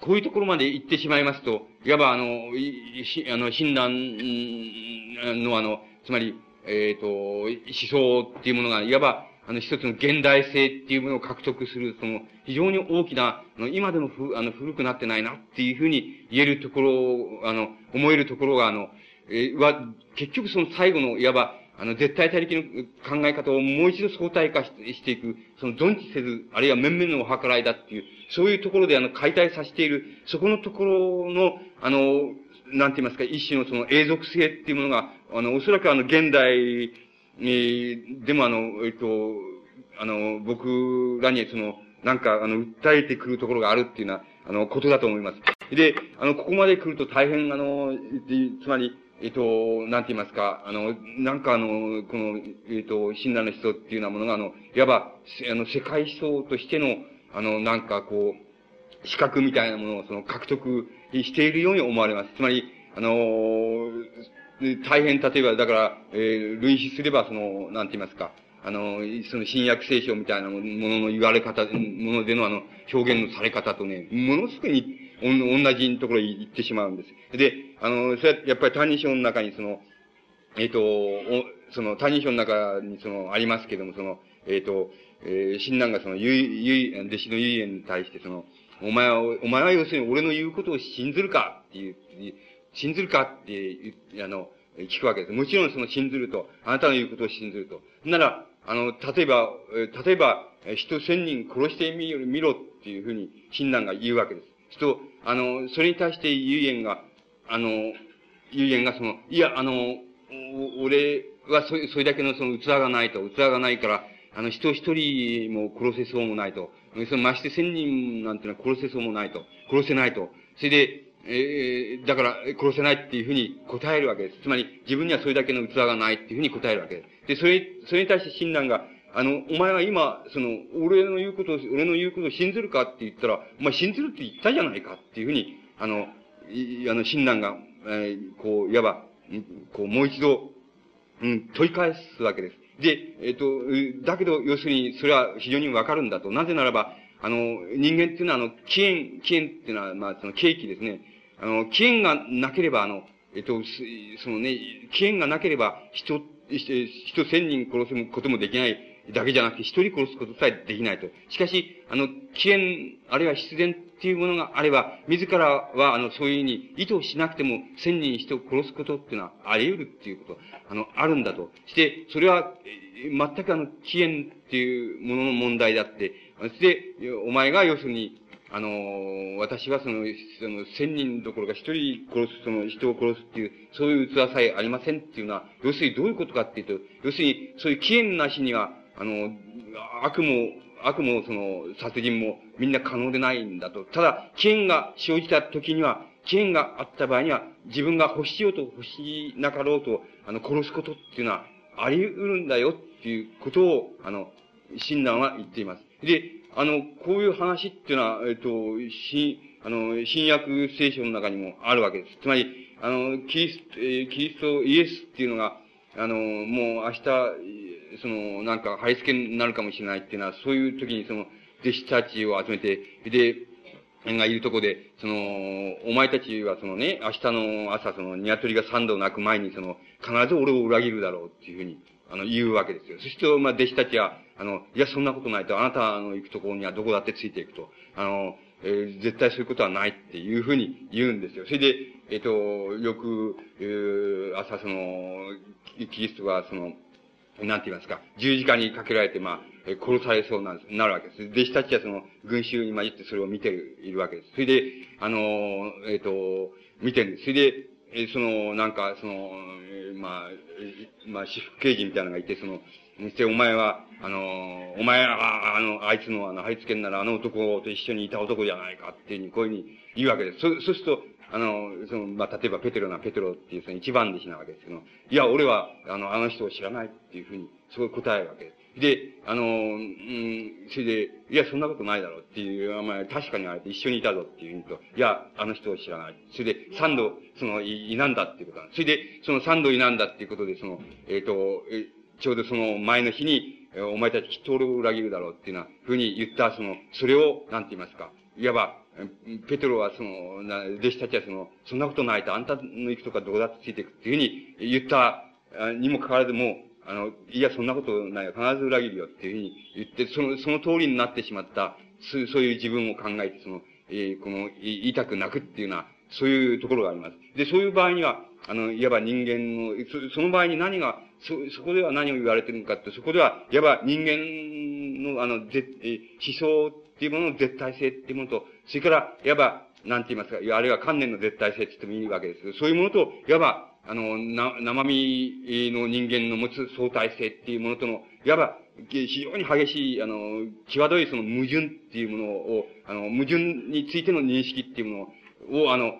こういうところまで行ってしまいますと、いわば、あの、あの、診断の、あの、つまり、えっ、ー、と、思想っていうものが、いわば、あの、一つの現代性っていうものを獲得する、その、非常に大きな、あの、今でもふ、あの、古くなってないなっていうふうに言えるところを、あの、思えるところが、あの、えー、は、結局その最後の、いわば、あの、絶対他力の考え方をもう一度相対化していく、その、存知せず、あるいは面々のお計らいだっていう、そういうところで、あの、解体させている、そこのところの、あの、なんて言いますか、一種のその永続性っていうものが、あの、おそらくあの、現代、に、でもあの、えっと、あの、僕らにその、なんか、あの、訴えてくるところがあるっていうような、あの、ことだと思います。で、あの、ここまで来ると大変、あの、つまり、えっと、なんて言いますか、あの、なんかあの、この、えっと、親鸞の思想っていうようなものが、あの、いわば、あの、世界思想としての、あの、なんかこう、資格みたいなものを、その、獲得しているように思われます。つまり、あの、大変、例えば、だから、えー、類似すれば、その、なんて言いますか、あの、その新約聖書みたいなものの言われ方、ものでのあの、表現のされ方とね、ものすごくに、同じところに行ってしまうんです。で、あの、それはやっぱり単人書の中にその、えっ、ー、と、その、単人書の中にその、ありますけども、その、えっ、ー、と、えー、親鸞がその、ゆい、ゆい、弟子のゆいえに対してその、お前は、お前は要するに俺の言うことを信ずるかっていう、信ずるかって、あの、聞くわけです。もちろんその信ずると、あなたの言うことを信ずると。なら、あの、例えば、例えば、人千人殺してみろ、見ろっていうふうに、親鸞が言うわけです。と、あの、それに対して遊園が、あの、遊園がその、いや、あの、俺はそそれだけのその器がないと、器がないから、あの、人一人も殺せそうもないと。そのまして千人なんていうのは殺せそうもないと。殺せないと。それで、えー、だから、殺せないっていうふうに答えるわけです。つまり、自分にはそれだけの器がないっていうふうに答えるわけです。で、それ、それに対して親鸞が、あの、お前は今、その、俺の言うことを、俺の言うことを信ずるかって言ったら、お前信ずるって言ったじゃないかっていうふうに、あの、いあの、親鸞が、えー、こう、いわば、こう、もう一度、うん、問い返すわけです。で、えっ、ー、と、だけど、要するに、それは非常にわかるんだと。なぜならば、あの、人間っていうのは、あの、起源、起源っていうのは、まあ、その、契機ですね。あの、起源がなければ、あの、えっ、と、そのね、起源がなければ、人、人千人殺すこともできないだけじゃなくて、一人殺すことさえできないと。しかし、あの、起源、あるいは必然っていうものがあれば、自らは、あの、そういうふうに意図しなくても、千人人を殺すことっていうのはあり得るっていうこと、あの、あるんだと。して、それは、全くあの、起源っていうものの問題であって、そして、お前が要するに、あの、私はその、その、千人どころか一人殺す、その、人を殺すっていう、そういう器さえありませんっていうのは、要するにどういうことかっていうと、要するに、そういう起源なしには、あの、悪も、悪もその、殺人もみんな可能でないんだと。ただ、起源が生じた時には、起源があった場合には、自分が欲しようと欲しなかろうと、あの、殺すことっていうのは、あり得るんだよっていうことを、あの、親鸞は言っています。で、あの、こういう話っていうのは、えっと、新、あの、新約聖書の中にもあるわけです。つまり、あの、キリスト、え、キリスト、イエスっていうのが、あの、もう明日、その、なんか、貼り付けになるかもしれないっていうのは、そういう時にその、弟子たちを集めて、で、がいるとこで、その、お前たちはそのね、明日の朝、その、鶏が三度鳴く前に、その、必ず俺を裏切るだろうっていうふうに、あの、言うわけですよ。そして、まあ、弟子たちは、あの、いや、そんなことないと、あなたの行くところにはどこだってついていくと。あの、えー、絶対そういうことはないっていうふうに言うんですよ。それで、えっ、ー、と、よく、えー、朝その、キリストがその、なんて言いますか、十字架にかけられて、まあ、殺されそうな、なるわけです。弟子たちはその、群衆に混じってそれを見ているわけです。それで、あの、えっ、ー、と、見てるんです。それで、えその、なんか、その、まあ、まあ、私服刑事みたいなのがいて、その、して、お前は、あの、お前は、あの、あいつの、あの、貼り付けんなら、あの男と一緒にいた男じゃないかっていうふうに、こういうふうに言うわけです。そ、そうすると、あの、その、まあ、例えばペテロなペテロっていうその一番弟子なわけですけども、いや、俺は、あの、あの人を知らないっていうふうに、そう答えるわけです。で、あの、うん、それで、いや、そんなことないだろうっていう、まあ、確かにあれて一緒にいたぞっていうと、いや、あの人を知らない。それで、三度、その、い、いなんだっていうことなんです。それで、その三度いなんだっていうことで、その、えっ、ー、と、えちょうどその前の日に、お前たちきっと俺を裏切るだろうっていうようなふうに言った、その、それを、なんて言いますか。いわば、ペトロはその、弟子たちはその、そんなことないと、あんたの行くとかどこだってついていくっていうふうに言ったにもかかわらずも、あの、いや、そんなことないよ。必ず裏切るよっていうふうに言って、その、その通りになってしまった、そうそういう自分を考えて、その、えー、この、言いたく泣くっていうような、そういうところがあります。で、そういう場合には、あの、いわば人間の、その場合に何が、そ、そこでは何を言われてるのかって、そこでは、いわば人間の、あの、ぜ、え思想っていうものの絶対性っていうものと、それから、いわば、なんて言いますか、あるいは観念の絶対性って言ってもいいわけです。そういうものと、いわば、あの、な、生身の人間の持つ相対性っていうものとの、いわば、非常に激しい、あの、際どいその矛盾っていうものを、あの、矛盾についての認識っていうものを、をあの、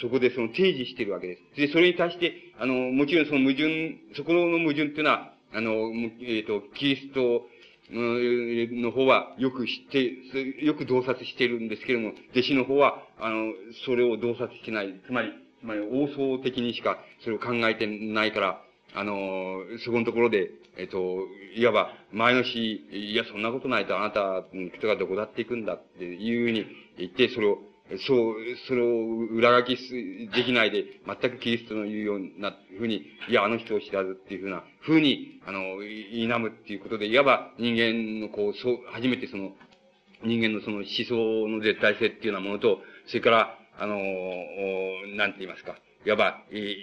そこでその提示してるわけです。で、それに対して、あの、もちろんその矛盾、そこの矛盾っていうのは、あの、えっ、ー、と、キリストの方はよく知って、よく洞察してるんですけれども、弟子の方は、あの、それを洞察してない。つまり、つまり、王相的にしかそれを考えてないから、あの、そこのところで、えっと、いわば、前の日、いや、そんなことないとあなた人がどこだって行くんだっていうふうに言って、それを、そう、それを裏書きすできないで、全くキリストの言うようなふうに、いや、あの人を知らずっていうふうな、ふうに、あの、否むっていうことで、いわば人間のこう、そう、初めてその、人間のその思想の絶対性っていうようなものと、それから、あの、なんて言いますか、いわば、え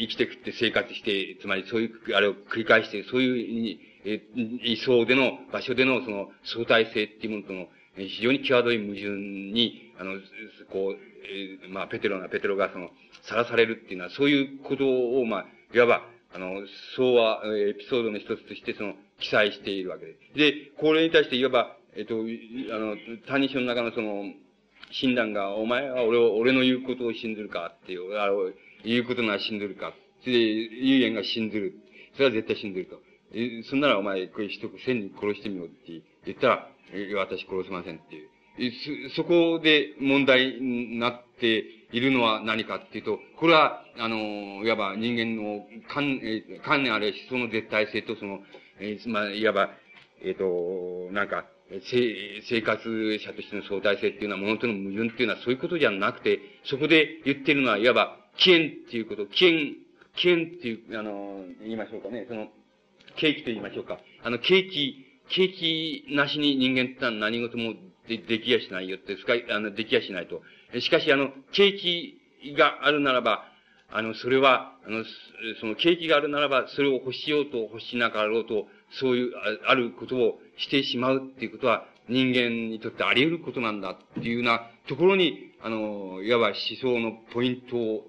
生きてくって生活して、つまりそういう、あれを繰り返して、そういう、え位相での、場所でのその相対性っていうものとの、非常に際どい矛盾に、あの、こう、えー、まあ、ペテロなペテロがその、さらされるっていうのは、そういうことを、まあ、いわば、あの、そうは、エピソードの一つとして、その、記載しているわけです。で、これに対して、いわば、えっ、と、あの、単人書の中のその、診断が、お前は俺を、俺の言うことを信ずるかっていう、あの、言うことなら信ずるか。それで、遊園が信ずる。それは絶対信ずると。え、そんならお前、これ一つ千人殺してみようって言ったら、私殺せませんっていう。そ、そこで問題になっているのは何かっていうと、これは、あの、いわば人間の観、観念あるいは思想の絶対性とその、えー、まあ、いわば、えっ、ー、と、なんか、生生活者としての相対性っていうのはものとの矛盾っていうのはそういうことじゃなくて、そこで言ってるのは、いわば、起源っていうこと、起源、起源っていう、あの、言いましょうかね、その、景気と言いましょうか。あの、景気、景気なしに人間ってのは何事もでできやしないよって、あの、できやしないと。しかし、あの、景気があるならば、あの、それは、あの、その景気があるならば、それを欲しようと欲しなかろうと、そういう、あることをしてしまうっていうことは、人間にとってあり得ることなんだっていうようなところに、あの、いわば思想のポイントを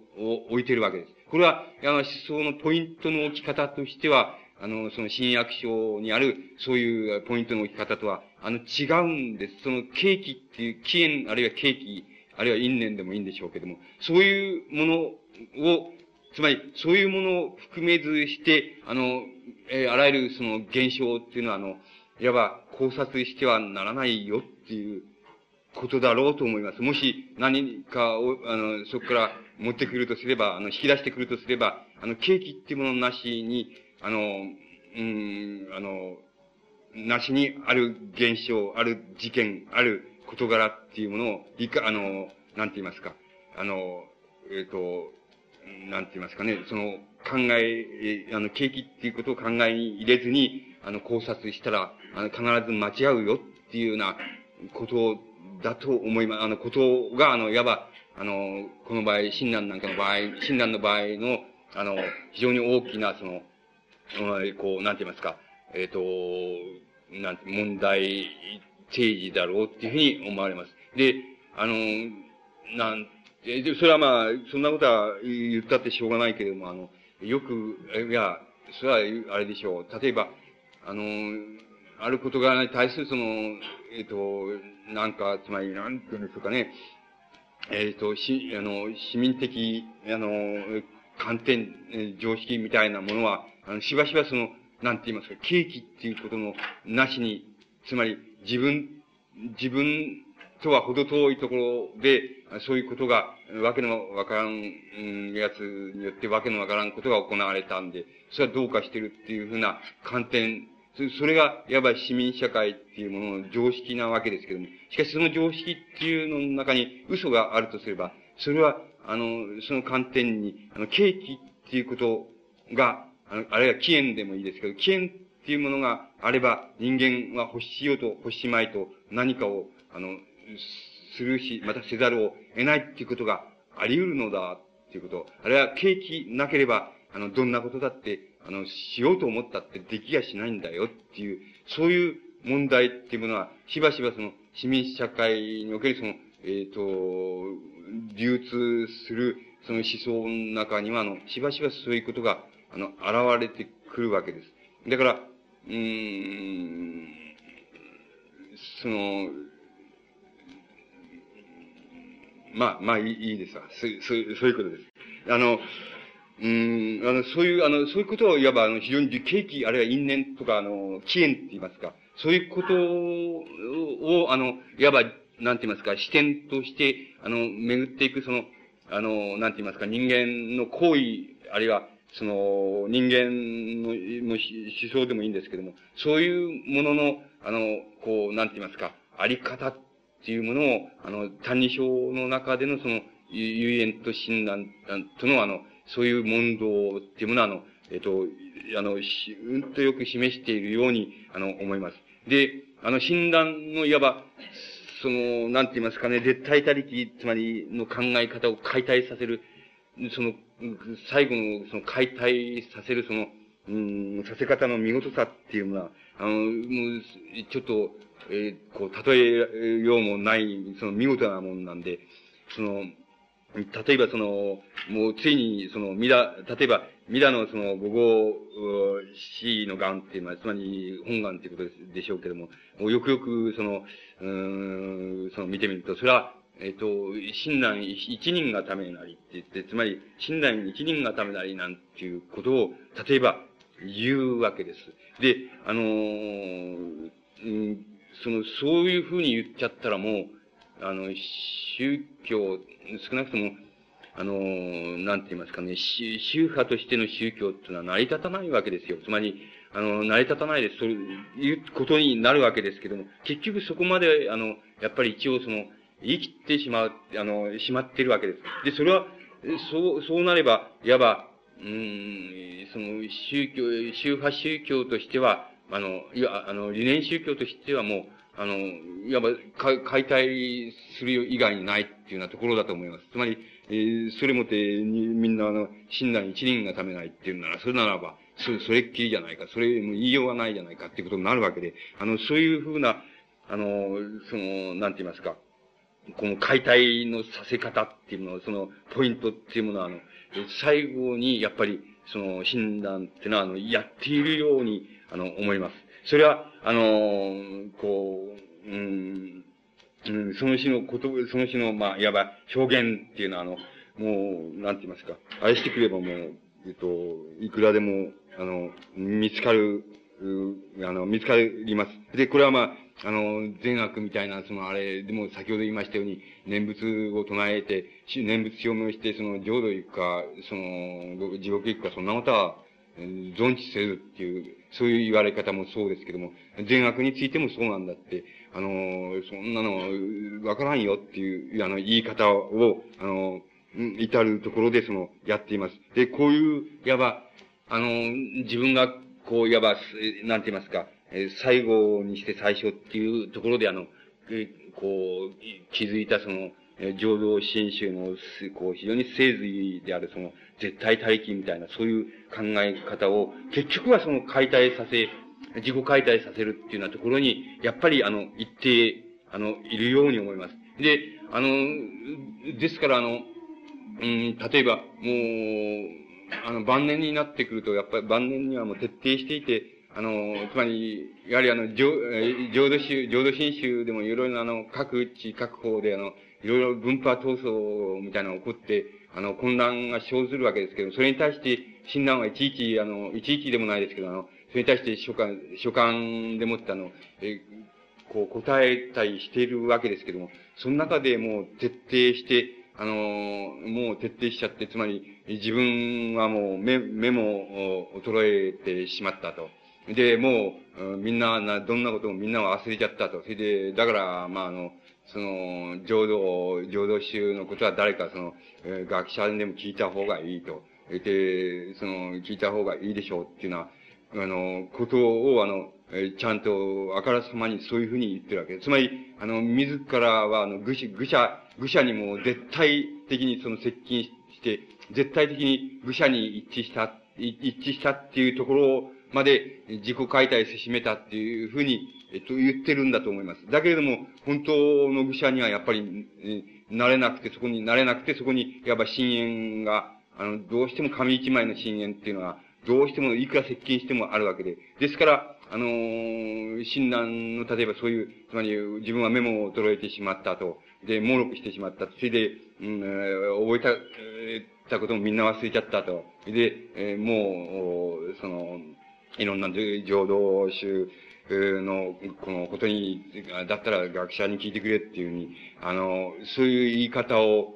置いてるわけです。これは、いわば思想のポイントの置き方としては、あの、その新約書にある、そういうポイントの置き方とは、あの、違うんです。その、契機っていう、起源、あるいは契機、あるいは因縁でもいいんでしょうけども、そういうものを、つまり、そういうものを含めずして、あの、えー、あらゆるその現象っていうのは、あの、いわば考察してはならないよっていうことだろうと思います。もし何かを、あの、そこから持ってくるとすれば、あの、引き出してくるとすれば、あの、契機っていうものなしに、あの、うん、あの、なしにある現象、ある事件、ある事柄っていうものを、理解、あの、なんて言いますか、あの、えっ、ー、と、なんて言いますかね、その、考え、あの、景気っていうことを考えに入れずに、あの、考察したら、あの、必ず間違うよっていうようなことだと思います。あの、ことが、あの、いわば、あの、この場合、親鸞なんかの場合、親鸞の場合の、あの、非常に大きな、その、こう、なんて言いますか、えっ、ー、と、なんて、問題提示だろうっていうふうに思われます。で、あの、なんで、それはまあ、そんなことは言ったってしょうがないけれども、あの、よく、いや、それはあれでしょう。例えば、あの、ある事柄に対するその、えっ、ー、と、なんか、つまり、なんていうんでしょうかね、えっ、ー、と、し、あの、市民的、あの、観点、常識みたいなものは、あの、しばしばその、なんて言いますか、契機っていうことのなしに、つまり自分、自分とは程遠いところで、そういうことが、わけのわからん、やつによってわけのわからんことが行われたんで、それはどうかしてるっていうふうな観点、それが、いわば市民社会っていうものの常識なわけですけども、しかしその常識っていうのの中に嘘があるとすれば、それは、あの、その観点に、あの、契機っていうことが、あの、あるいは起源でもいいですけど、起源っていうものがあれば、人間は欲しようと欲しまいと何かを、あの、するし、またせざるを得ないっていうことがあり得るのだっていうこと。あるいは景気なければ、あの、どんなことだって、あの、しようと思ったってできやしないんだよっていう、そういう問題っていうものは、しばしばその、市民社会におけるその、えっ、ー、と、流通する、その思想の中には、あの、しばしばそういうことが、あの、現れてくるわけです。だから、うん、その、まあ、まあいいいいですわ。そう、そうそういうことです。あの、うん、あの、そういう、あの、そういうことをいわば、あの、非常に景気、あるいは因縁とか、あの、起源って言いますか、そういうことを、あの、いわば、なんて言いますか、視点として、あの、巡っていく、その、あの、なんて言いますか、人間の行為、あるいは、その、人間の思想でもいいんですけども、そういうものの、あの、こう、なんて言いますか、あり方っていうものを、あの、単二章の中でのその、遊園と診断との、あの、そういう問答っていうものは、あの、えっと、あの、しうんとよく示しているように、あの、思います。で、あの、診断のいわば、その、なんて言いますかね、絶対他力、つまりの考え方を解体させる、その、最後の、その解体させる、その、うん、させ方の見事さっていうのは、あの、もう、ちょっと、えー、こう、例えようもない、その見事なもんなんで、その、例えばその、もうついにその、ミラ、例えば、ミラのその、五号死の癌っていうのは、つまり本癌っていうことでしょうけども、もうよくよくその、うん、その見てみると、それは、えっ、ー、と、親鸞一人がためなりって言って、つまり、親鸞一人がためなりなんていうことを、例えば、言うわけです。で、あのー、うん、その、そういうふうに言っちゃったらもう、あの、宗教、少なくとも、あの、なんて言いますかね、宗派としての宗教っていうのは成り立たないわけですよ。つまり、あの、成り立たないです。そういうことになるわけですけども、結局そこまで、あの、やっぱり一応その、生きてしまう、あの、しまってるわけです。で、それは、そう、そうなれば、いわば、うん、その、宗教、宗派宗教としては、あの、いや、あの、理念宗教としてはもう、あの、いわば、解体する以外にないっていうようなところだと思います。つまり、えー、それもって、みんな、あの、親鸞一人がためないっていうなら、それならば、そそれっきりじゃないか、それも言いようがないじゃないかっていうことになるわけで、あの、そういうふうな、あの、その、なんて言いますか、この解体のさせ方っていうのはその、ポイントっていうものは、あの、最後に、やっぱり、その、診断っていうのは、あの、やっているように、あの、思います。それは、あの、こう、うん、うん、その日のこと、その日の、まあ、いわば表現っていうのは、あの、もう、なんて言いますか、愛してくればもう、えっと、いくらでも、あの、見つかる、あの、見つかります。で、これはまあ、あの、善悪みたいな、そのあれ、でも先ほど言いましたように、念仏を唱えて、念仏表明して、その浄土行くか、その、地獄行くか、そんなことは、存知せずっていう、そういう言われ方もそうですけども、善悪についてもそうなんだって、あの、そんなの、わからんよっていう、あの、言い方を、あの、至るところでその、やっています。で、こういう、いわば、あの、自分が、こう、いわば、なんて言いますか、最後にして最初っていうところで、あの、こう、気づいたその、浄土真宗の、こう、非常に聖髄である、その、絶対大気みたいな、そういう考え方を、結局はその解体させ、自己解体させるっていうようなところに、やっぱり、あの、一定、あの、いるように思います。で、あの、ですから、あの、うん、例えば、もう、あの、晩年になってくると、やっぱり晩年にはもう徹底していて、あの、つまり、やはりあの、浄土宗、浄土真宗でもいろいろあの、各地、各方であの、いろいろ分派闘争みたいなのが起こって、あの、混乱が生ずるわけですけど、それに対して、親鸞はいちいち、あの、いちいちでもないですけど、あの、それに対して書簡、書簡でもってあの、え、こう答えたりしているわけですけども、その中でもう徹底して、あの、もう徹底しちゃって、つまり自分はもう目、目も衰えてしまったと。で、もう、みんな、どんなこともみんな忘れちゃったと。それで、だから、まあ、あの、その、浄土、浄土宗のことは誰かその、えー、学者でも聞いた方がいいと。で、その、聞いた方がいいでしょうっていうのは、あの、ことを、あの、えー、ちゃんと、あからさまにそういうふうに言ってるわけです。つまり、あの、自らは、あの、愚者、愚者、愚者にも絶対的にその接近して、絶対的に愚者に一致した、一致したっていうところをまで自己解体せしめたっていうふうに、えっと、言ってるんだと思います。だけれども、本当の愚者にはやっぱり、えなれなくて、そこになれなくて、そこに、いわば深淵が、あの、どうしても紙一枚の深淵っていうのは、どうしてもいくら接近してもあるわけで。ですから、あのー、診断の、例えばそういう、つまり自分はメモを衰えてしまったと、で、猛録してしまった。それで、うん、覚えた、えー、たこともみんな忘れちゃったと。で、えー、もう、その、いろんな浄土宗の、このことに、だったら学者に聞いてくれっていうふうに、あの、そういう言い方を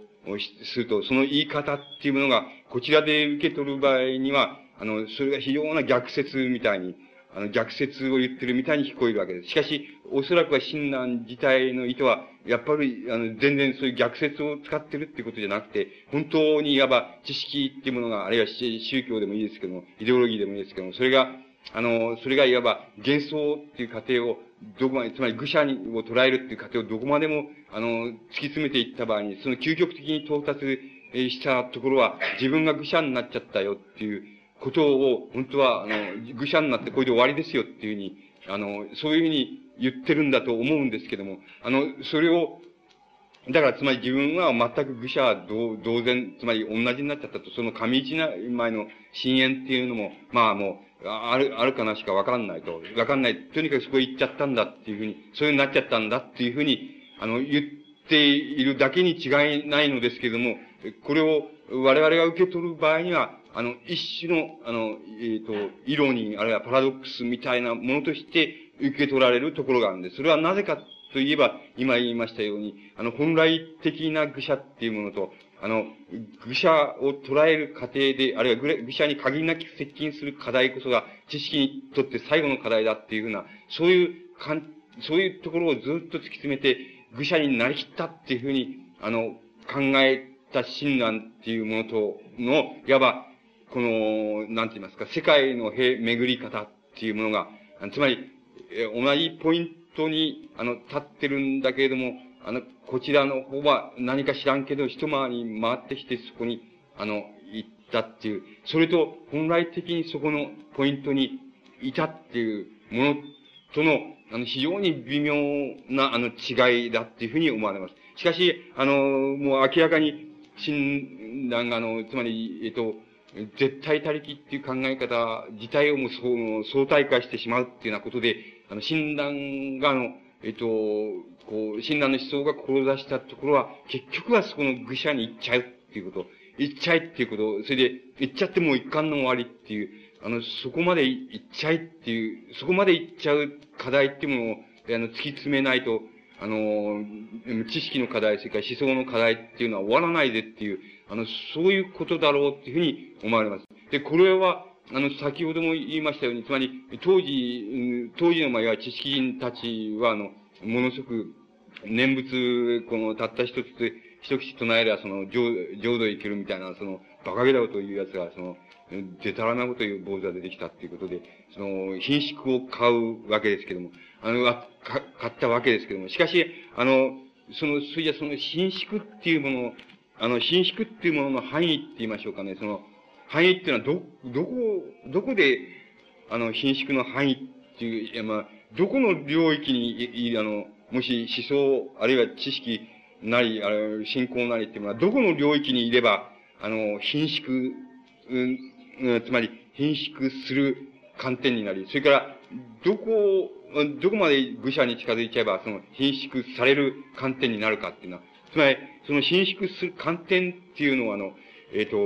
すると、その言い方っていうものが、こちらで受け取る場合には、あの、それが非常な逆説みたいに、あの、逆説を言ってるみたいに聞こえるわけです。しかし、おそらくは親鸞自体の意図は、やっぱり、あの、全然そういう逆説を使ってるっていうことじゃなくて、本当にいわば知識っていうものが、あるいは宗教でもいいですけども、イデオロギーでもいいですけども、それが、あの、それがいわば幻想っていう過程を、どこまで、つまり愚者を捉えるっていう過程をどこまでも、あの、突き詰めていった場合に、その究極的に到達したところは、自分が愚者になっちゃったよっていう、ことを、本当は、あの、愚者になってこれで終わりですよっていうふうに、あの、そういうふうに言ってるんだと思うんですけども、あの、それを、だから、つまり自分は全く愚者同同然、つまり同じになっちゃったと、その上一枚の深淵っていうのも、まあもう、ある、あるかなしかわかんないと。わかんない。とにかくそこ行っちゃったんだっていうふうに、そういうになっちゃったんだっていうふうに、あの、言っているだけに違いないのですけれども、これを我々が受け取る場合には、あの、一種の、あの、えっ、ー、と、イロニー、あるいはパラドックスみたいなものとして受け取られるところがあるんです。それはなぜかといえば、今言いましたように、あの、本来的な愚者っていうものと、あの、愚者を捉える過程で、あるいは愚者に限りなく接近する課題こそが、知識にとって最後の課題だっていうふうな、そういうかん、そういうところをずっと突き詰めて、愚者になりきったっていうふうに、あの、考えた親鸞っていうものとの、いわば、この、なんて言いますか、世界の巡り方っていうものが、つまり、同じポイントに、あの、立ってるんだけれども、あの、こちらの方は何か知らんけど、一回り回ってきてそこに、あの、行ったっていう、それと本来的にそこのポイントにいたっていうものとの、あの、非常に微妙な、あの、違いだっていうふうに思われます。しかし、あの、もう明らかに、診断が、あの、つまり、えっと、絶対他力っていう考え方自体をもう相対化してしまうっていうようなことで、あの、診断が、あの、えっと、こう、診断の思想が志したところは、結局はそこの愚者に行っちゃうっていうこと、行っちゃいっていうこと、それで、行っちゃってもう一貫の終わりっていう、あの、そこまで行っちゃいっていう、そこまで行っちゃう課題っていうものを、あの、突き詰めないと、あの、知識の課題、それから思想の課題っていうのは終わらないでっていう、あの、そういうことだろうっていうふうに思われます。で、これは、あの、先ほども言いましたように、つまり、当時、当時の、まあ、知識人たちは、あの、ものすごく、念仏、この、たった一つで、一口唱えれば、その、浄浄土へ行けるみたいな、その、馬鹿げだこというやつが、その、でたらなこという坊主が出てきたっていうことで、その、品種を買うわけですけども、あの、か、買ったわけですけども、しかし、あの、その、それじゃその、品種っていうものあの、伸縮っていうものの範囲って言いましょうかね。その、範囲っていうのは、ど、どこ、どこで、あの、伸縮の範囲っていう、いや、まあ、どこの領域に、あの、もし思想、あるいは知識なり、ある信仰なりっていうのは、どこの領域にいれば、あの、貧縮、うん、つまり、貧縮する観点になり、それから、どこを、どこまで愚者に近づいちゃえば、その、貧縮される観点になるかっていうのは、つまり、その伸縮する観点っていうのは、あの、えっ、ー、と、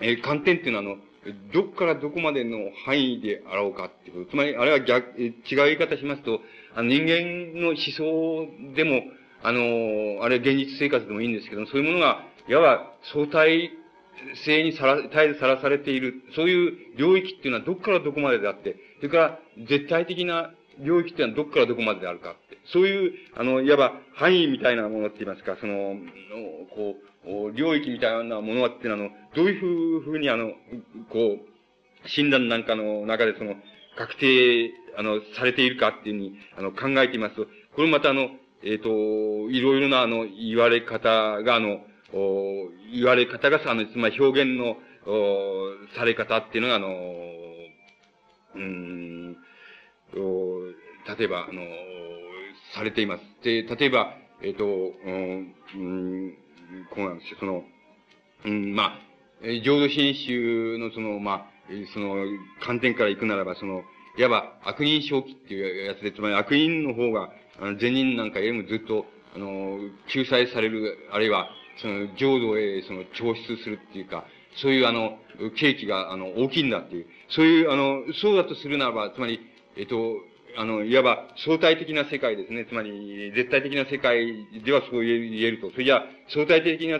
えー、観点っていうのは、あの、どこからどこまでの範囲であろうかっていうこと。つまり、あれは逆、違う言い方しますと、あの人間の思想でも、あの、あれ現実生活でもいいんですけどそういうものが、いわば相対性にさら、絶えずさらされている、そういう領域っていうのはどこからどこまでであって、それから絶対的な領域っていうのはどこからどこまでであるかって。そういう、あの、いわば範囲みたいなものって言いますか、その、こう、領域みたいなものはっていうのは、どういうふうにあの、こう、診断なんかの中でその、確定、あの、されているかっていうふうに、あの、考えていますと、これまたあの、えっ、ー、と、いろいろなあの、言われ方が、あの、お言われ方がさ、あの、つまり表現の、おされ方っていうのが、あの、うん、お例えば、あの、されています。で、例えば、えっ、と、うん、こうなんですよ。その、うん、まあ、浄土真宗のその、まあ、その、観点から行くならば、その、いわば悪人正気っていうやつで、つまり悪人の方が、あの、善人なんかよりもずっと、あの、救済される、あるいは、その、浄土へ、その、調出するっていうか、そういう、あの、契機が、あの、大きいんだっていう、そういう、あの、そうだとするならば、つまり、えっと、あの、いわば相対的な世界ですね。つまり、絶対的な世界ではそう言えると。それじゃ相対的な、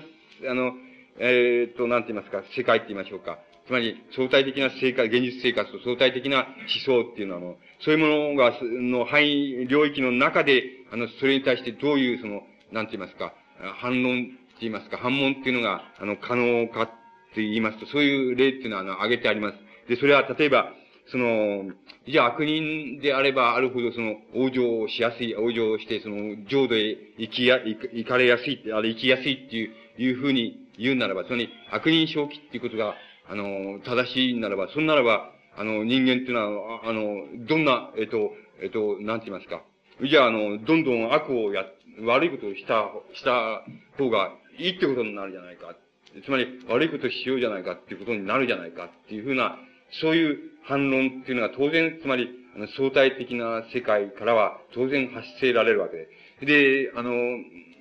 あの、えー、っと、なんて言いますか、世界って言いましょうか。つまり、相対的な生活、現実生活と相対的な思想っていうのは、あの、そういうものが、の範囲、領域の中で、あの、それに対してどういう、その、なんて言いますか、反論って言いますか、反問っていうのが、あの、可能かって言いますと、そういう例っていうのは、あの、挙げてあります。で、それは、例えば、その、じゃあ悪人であればあるほどその、往生しやすい、往生して、その、浄土へ行きや、行かれやすいって、あれ行きやすいっていう、いうふうに言うならば、つまり悪人正気っていうことが、あの、正しいならば、そんならば、あの、人間っていうのは、あの、どんな、えっと、えっと、なんて言いますか。じゃあ、あの、どんどん悪をや、悪いことをした、した方がいいってことになるじゃないか。つまり、悪いことしようじゃないかっていうことになるじゃないかっていうふうな、そういう反論っていうのが当然、つまり、あの相対的な世界からは当然発せられるわけで。で、あの、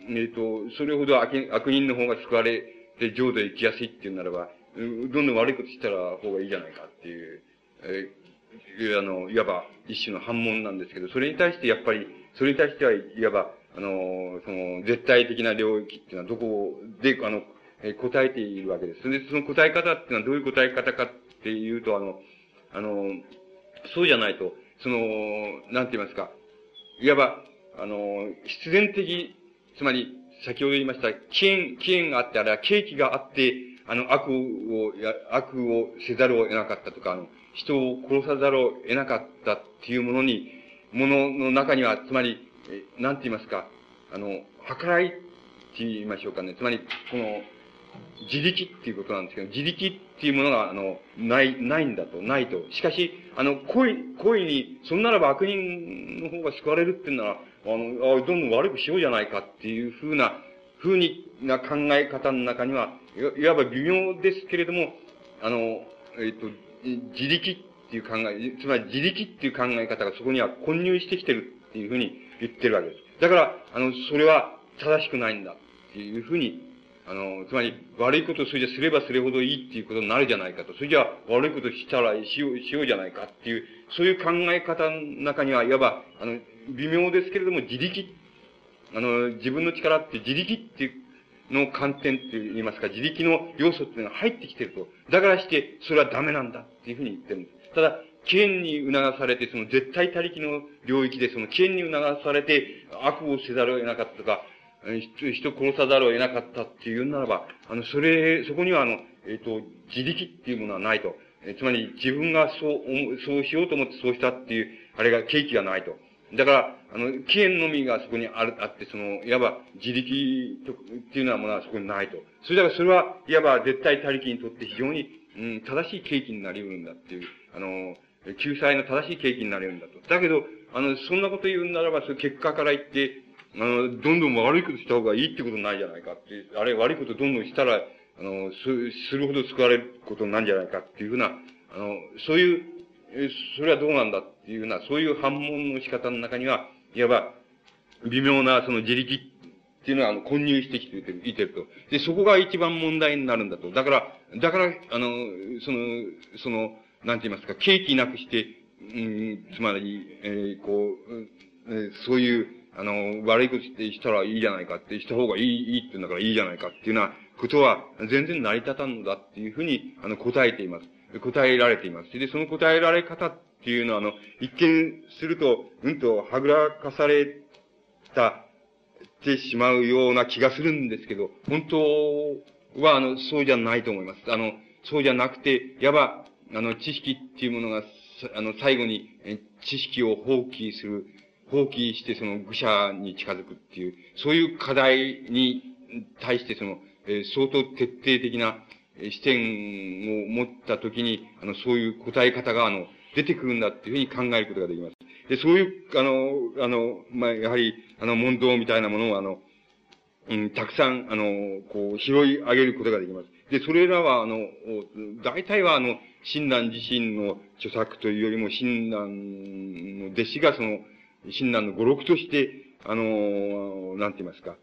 えっ、と、それほど悪悪人の方が救われて浄土へ行きやすいっていうならば、どんどん悪いことしたら方がいいじゃないかっていう、えー、あの、いわば一種の反問なんですけど、それに対してやっぱり、それに対しては、いわば、あの、その、絶対的な領域っていうのはどこで、あの、え答えているわけです。で、その答え方っていうのはどういう答え方かっていうと、あの、あの、そうじゃないと、その、なんて言いますか、いわば、あの、必然的、つまり、先ほど言いました、起源、起源があって、あれは契機があって、あの、悪を、悪をせざるを得なかったとか、あの、人を殺さざるを得なかったっていうものに、ものの中には、つまり、えなんて言いますか、あの、計らいって言いましょうかね。つまり、この、自力っていうことなんですけど、自力っていうものが、あの、ない、ないんだと、ないと。しかし、あの、恋、恋に、そんならば悪人の方が救われるっていうなら、あの、あどんどん悪くしようじゃないかっていうふうな、ふうにな考え方の中には、いわば微妙ですけれども、あの、えっ、と、自力っていう考え、つまり自力っていう考え方がそこには混入してきてるっていうふうに言ってるわけです。だから、あの、それは正しくないんだっていうふうにあの、つまり、悪いことをそれじゃすればするほどいいっていうことになるじゃないかと。それじゃ悪いことしたらしよう、しようじゃないかっていう、そういう考え方の中には、いわば、あの、微妙ですけれども、自力、あの、自分の力って自力っていうの観点って言いますか、自力の要素っていうのが入ってきてると。だからして、それはダメなんだっていうふうに言ってるんです。ただ、危険に促されて、その絶対他力の領域で、その危険に促されて、悪をせざるを得なかったとか、人、殺さざるを得なかったっていうならば、あの、それ、そこにはあの、えっ、ー、と、自力っていうものはないと。えつまり、自分がそう、そうしようと思ってそうしたっていう、あれが、契機がないと。だから、あの、起源のみがそこにある、あって、その、いわば自力と、っていうようなものはそこにないと。それだからそれは、いわば絶対他力にとって非常に、うん、正しい契機になり得るんだっていう、あの、救済の正しい契機になり得るんだと。だけど、あの、そんなこと言うならば、その結果から言って、あの、どんどん悪いことした方がいいってことないじゃないかって、あれ悪いことどんどんしたら、あの、す、するほど救われることなんじゃないかっていうふうな、あの、そういう、え、それはどうなんだっていうふうな、そういう反問の仕方の中には、いわば、微妙なその自力っていうのは、あの、混入してきていてると。で、そこが一番問題になるんだと。だから、だから、あの、その、その、なんて言いますか、契機なくして、うん、つまり、えー、こう、えー、そういう、あの、悪いことしてしたらいいじゃないかって、した方がいい、いいって言うんだからいいじゃないかっていうようなことは、全然成り立たんのだっていうふうに、あの、答えています。答えられています。で、その答えられ方っていうのは、あの、一見すると、うんと、はぐらかされた、てしまうような気がするんですけど、本当は、あの、そうじゃないと思います。あの、そうじゃなくて、いわば、あの、知識っていうものが、あの、最後に、知識を放棄する、放棄してその愚者に近づくっていう、そういう課題に対してその、えー、相当徹底的な視点を持ったときに、あの、そういう答え方が、あの、出てくるんだっていうふうに考えることができます。で、そういう、あの、あの、まあ、やはり、あの、問答みたいなものを、あの、うん、たくさん、あの、こう、拾い上げることができます。で、それらは、あの、大体は、あの、親鸞自身の著作というよりも、親鸞の弟子がその、親鸞の語録として、あの、なんて言いますか、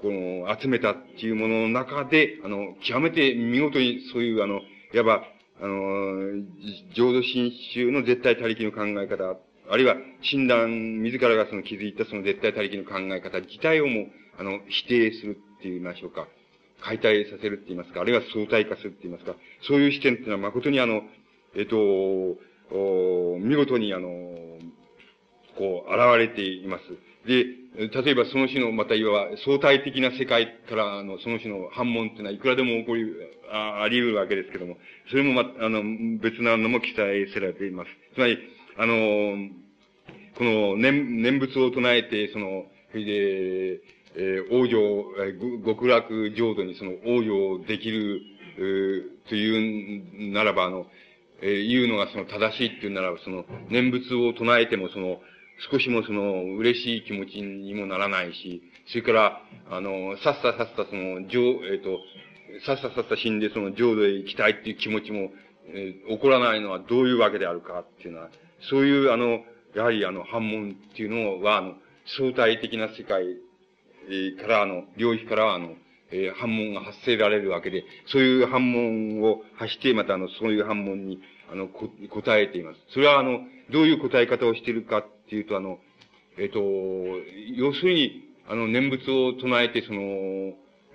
この、集めたっていうものの中で、あの、極めて見事にそういう、あの、いわば、あの、浄土真宗の絶対他力の考え方、あるいは、親鸞自らがその気づいたその絶対他力の考え方自体をも、あの、否定するって言いましょうか。解体させるって言いますか、あるいは相対化するって言いますか、そういう視点っていうのは誠にあの、えっ、と、見事にあの、こう、現れています。で、例えばその種の、またいわば相対的な世界からのその種の反問っていうのは、いくらでも起こり、ああり得るわけですけども、それもま、あの、別なのも記載されています。つまり、あの、この念、念仏を唱えて、その、それで、えー、王女、えー、極楽浄土にその王女をできる、えー、というならば、あの、えー、言うのがその正しいっていうならば、その念仏を唱えてもその、少しもその嬉しい気持ちにもならないし、それから、あの、さっささっさその、浄、えっ、ー、と、さっささっさ死んでその浄土へ行きたいっていう気持ちも、えー、起こらないのはどういうわけであるかっていうのは、そういうあの、やはりあの、反問っていうのは、あの、相対的な世界えから、あの、領域から、あの、えー、反問が発せられるわけで、そういう反問を発して、また、あの、そういう反問に、あの、こ、答えています。それは、あの、どういう答え方をしているかっていうと、あの、えっ、ー、と、要するに、あの、念仏を唱えて、その、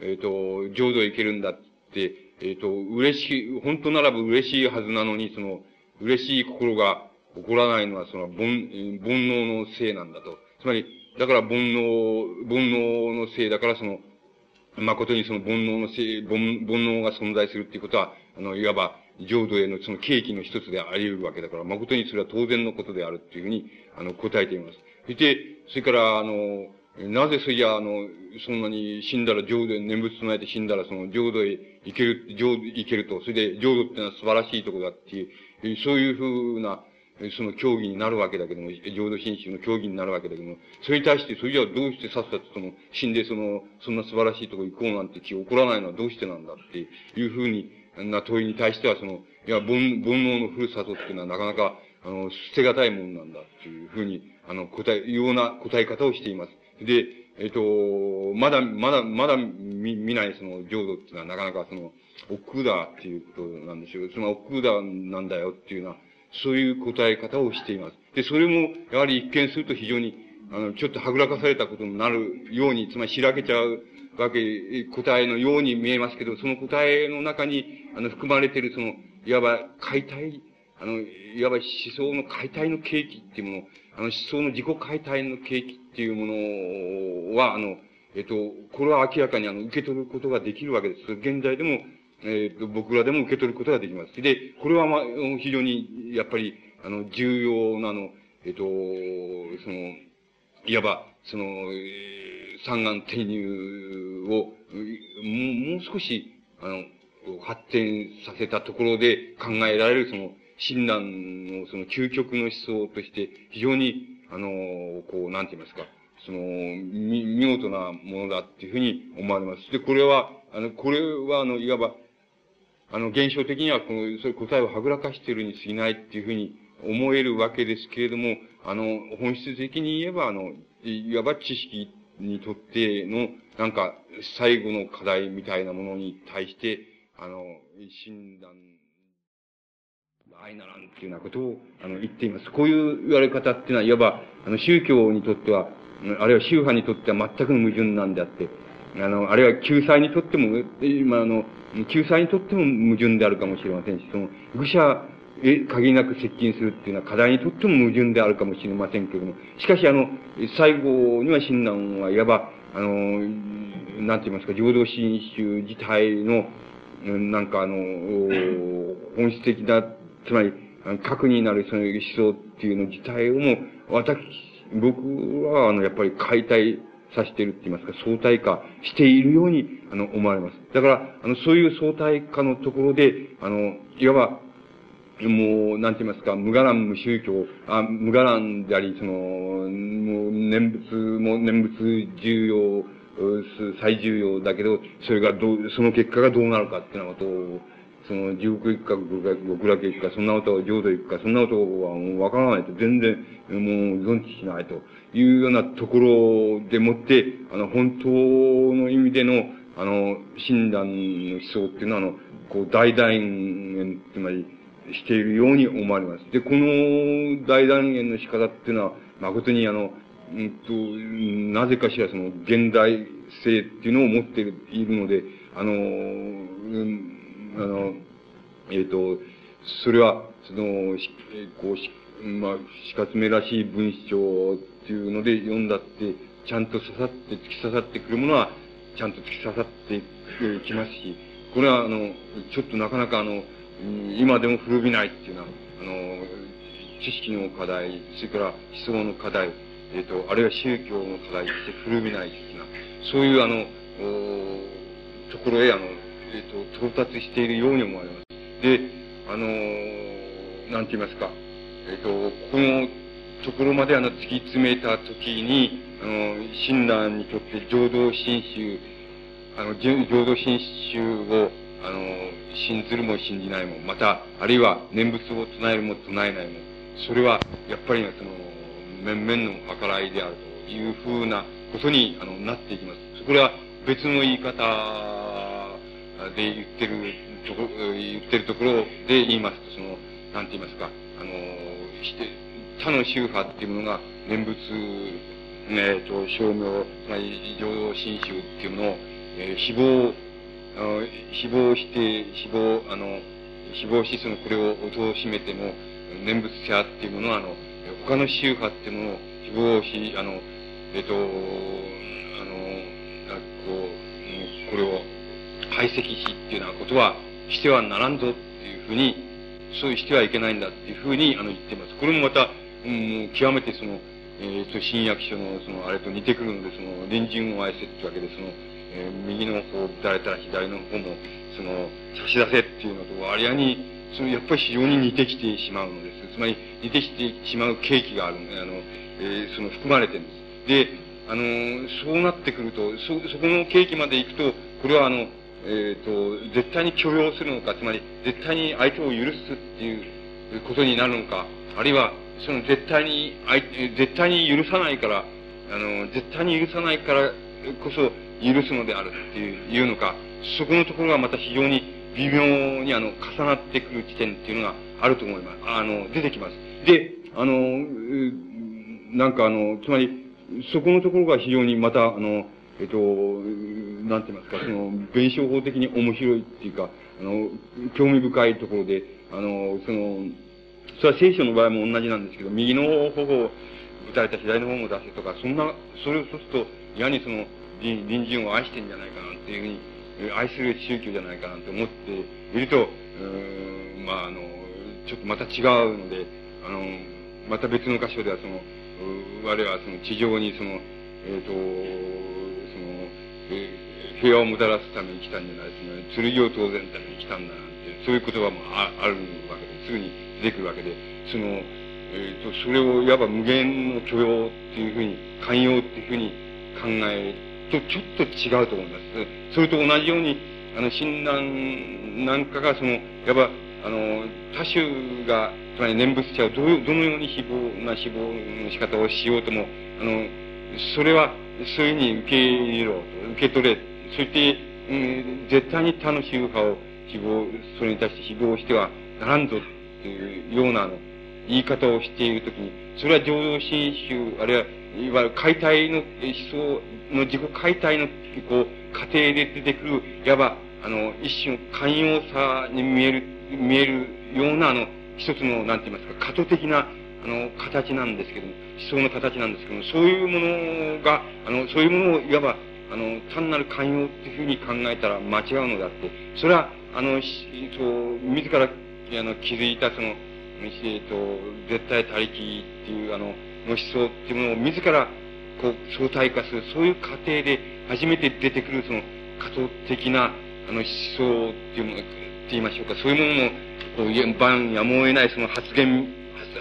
えっ、ー、と、浄土へ行けるんだって、えっ、と、嬉しい、本当ならば嬉しいはずなのに、その、嬉しい心が起こらないのは、その、煩、煩悩のせいなんだと。つまり、だから煩悩、煩悩のせいだからその、誠にその煩悩のせい、煩煩悩が存在するっていうことは、あの、いわば、浄土へのその契機の一つであり得るわけだから、誠にそれは当然のことであるっていうふうに、あの、答えています。そして、それから、あの、なぜそれじゃ、あの、そんなに死んだら浄土へ、念仏唱えて死んだら、その浄土へ行ける、浄土、行けると、それで浄土っていうのは素晴らしいところだっていう、そういうふうな、その競技になるわけだけども、浄土真宗の競技になるわけだけども、それに対して、それじゃあどうしてさっさとその、死んでその、そんな素晴らしいとこ行こうなんて気起こらないのはどうしてなんだっていうふうに、な問いに対しては、その、いや、煩悩のふるさとっていうのはなかなか、あの、捨てがたいものなんだっていうふうに、あの、答え、ような答え方をしています。で、えっ、と、まだ、まだ、まだ見、見ないその浄土っていうのはなかなかその、億劫だっていうことなんでしょう。その億劫だなんだよっていうのは、そういう答え方をしています。で、それも、やはり一見すると非常に、あの、ちょっとはぐらかされたことになるように、つまり開けちゃうわけ、答えのように見えますけど、その答えの中に、あの、含まれている、その、いわば解体、あの、いわば思想の解体の契機っていうもの、あの、思想の自己解体の契機っていうものは、あの、えっと、これは明らかにあの、受け取ることができるわけです。現在でも、えっ、と、僕らでも受け取ることができます。で、これはまあ、非常に、やっぱり、あの、重要なの、えっ、と、その、いわば、その、えー、三眼転入を、もう少し、あの、発展させたところで考えられる、その、親鸞のその究極の思想として、非常に、あの、こう、なんて言いますか、その、見、見事なものだっていうふうに思われます。で、これは、あの、これは、あの、いわば、あの、現象的には、この、そういう答えをはぐらかしているに過ぎないっていうふうに思えるわけですけれども、あの、本質的に言えば、あの、いわば知識にとっての、なんか、最後の課題みたいなものに対して、あの、診断、愛ならんっていうようなことを、あの、言っています。こういう言われ方っていうのは、いわば、あの、宗教にとっては、あるいは宗派にとっては全くの矛盾なんであって、あの、あるいは救済にとっても、今あの、救済にとっても矛盾であるかもしれませんし、その、愚者へ限りなく接近するっていうのは課題にとっても矛盾であるかもしれませんけれども、しかしあの、最後には親鸞はいわば、あの、なんて言いますか、浄土真宗自体の、なんかあの、本質的な、つまり、核になるその思想っていうの自体をも、私、僕はあの、やっぱり解体指してるって言いますか、相対化しているように、あの、思われます。だから、あの、そういう相対化のところで、あの、いわば、もう、なんて言いますか、無我乱無宗教、あ無我乱であり、その、もう、念仏も念仏重要、最重要だけど、それがどう、その結果がどうなるかっていうようなことを、その、地獄行くか、極楽行くか、そんなことを浄土行くか、そんなことはもうわからないと、全然、もう存知しないというようなところでもって、あの、本当の意味での、あの、親鸞の思想っていうのは、あの、こう、大団円、つまり、しているように思われます。で、この大断言の仕方っていうのは、誠にあの、うんと、なぜかしらその現代性っていうのを持っているので、あの、うん、あの、えっ、ー、と、それは、その、こう、し、まあ、しかつめらしい文章っていうので読んだって、ちゃんと刺さって、突き刺さってくるものは、ちゃんと突き刺さってきますし、これは、あの、ちょっとなかなかあの、今でも古びないっていうのは、あの、知識の課題、それから思想の課題、えっ、ー、と、あるいは宗教の課題として古びないっていうのは、そういうあの、ところへ、あの、えっ、ー、と、到達しているように思われます。で、あの、なんて言いますか、えっ、と、このところまであの、突き詰めたときに、あの、親鸞にとって浄土真宗、あの、浄土真宗を、あの、信ずるも信じないも、また、あるいは念仏を唱えるも唱えないも、それは、やっぱりその、面々の計らいであるというふうなことに、あの、なっていきます。これは別の言い方で言ってるところ、言ってるところで言いますと、その、なんて言いますか、あの、して、他の宗派っていうものが念仏、えっ、と、証明、つまり、浄土真宗っていうものを、えー、死亡、死亡して、死亡、あの、死亡しそのこれを貶しめても、念仏者っていうものは、あの、他の宗派っていうものを死亡し、あの、えっ、と、あの、こう、これを排斥しっていうようなことはしてはならんぞっていうふうに、そうしてはいけないんだっていうふうに、あの、言ってます。これもまた、うん、極めてその、えっ、ー、と、新約書の、その、あれと似てくるので、その、隣人を愛せってわけで、その、えー、右の方を打たれたら左の方も、その、差し出せっていうのと、割合に、その、やっぱり非常に似てきてしまうのです。つまり、似てきてしまう契機があるあの、えー、その、含まれてるんです。で、あの、そうなってくると、そ、そこの契機まで行くと、これはあの、えっ、ー、と、絶対に許容するのか、つまり、絶対に相手を許すっていうことになるのか、あるいは、その絶対に、絶対に許さないから、あの、絶対に許さないからこそ、許すのであるっていうのか、そこのところがまた非常に微妙にあの、重なってくる地点っていうのがあると思います。あの、出てきます。で、あの、なんかあの、つまり、そこのところが非常にまた、あの、えっと、なんて言いますか、その、弁証法的に面白いっていうか、あの、興味深いところで、あの、その、それは聖書の場合も同じなんですけど、右の方を打たれた左の方も出せとか、そんな、それをそうすると、いやにその、隣人を愛してんじゃないかなっていうふうに、愛する宗教じゃないかなと思っていると、まあ、あの、ちょっとまた違うので、あの、また別の箇所ではその、我はその地上にその、えっ、ー、と、その、えー、平和をもたらすために来たんじゃないですね。剣を当然ために来たんだなんて、そういう言葉もああるわけですぐに出てくるわけで、その、えっ、ー、と、それをいわば無限の許容っていうふうに、寛容っていうふうに考えとちょっと違うと思います。それと同じように、あの、診断なんかが、その、やっぱ、あの、他種が、つまり念仏者をどどのように死亡な死亡の仕方をしようとも、あの、それは、そういうふうに受け入れろ、受け取れ。そして、うん、絶対に他の宗派を死亡、それに対して死亡してはならんぞっていうような、あの、言い方をしているときに、それは浄土真宗、あるいは、いわゆる解体の思想の自己解体の、こう、過程で出てくる、いわば、あの、一種の寛容さに見える、見えるような、あの、一つの、なんて言いますか、過渡的な、あの、形なんですけども、思想の形なんですけども、そういうものが、あの、そういうものを、いわば、あの、単なる寛容っていうふうに考えたら間違うのであって、それは、あの、そう、自ら、あの、気づいた、その、えっと、絶対他力っていう、あの、の思想っていうものを自らこう、相対化する、そういう過程で初めて出てくる、その、過渡的な、あの、思想っていうもの、って言いましょうか、そういうものの、万やむを得ないその発言、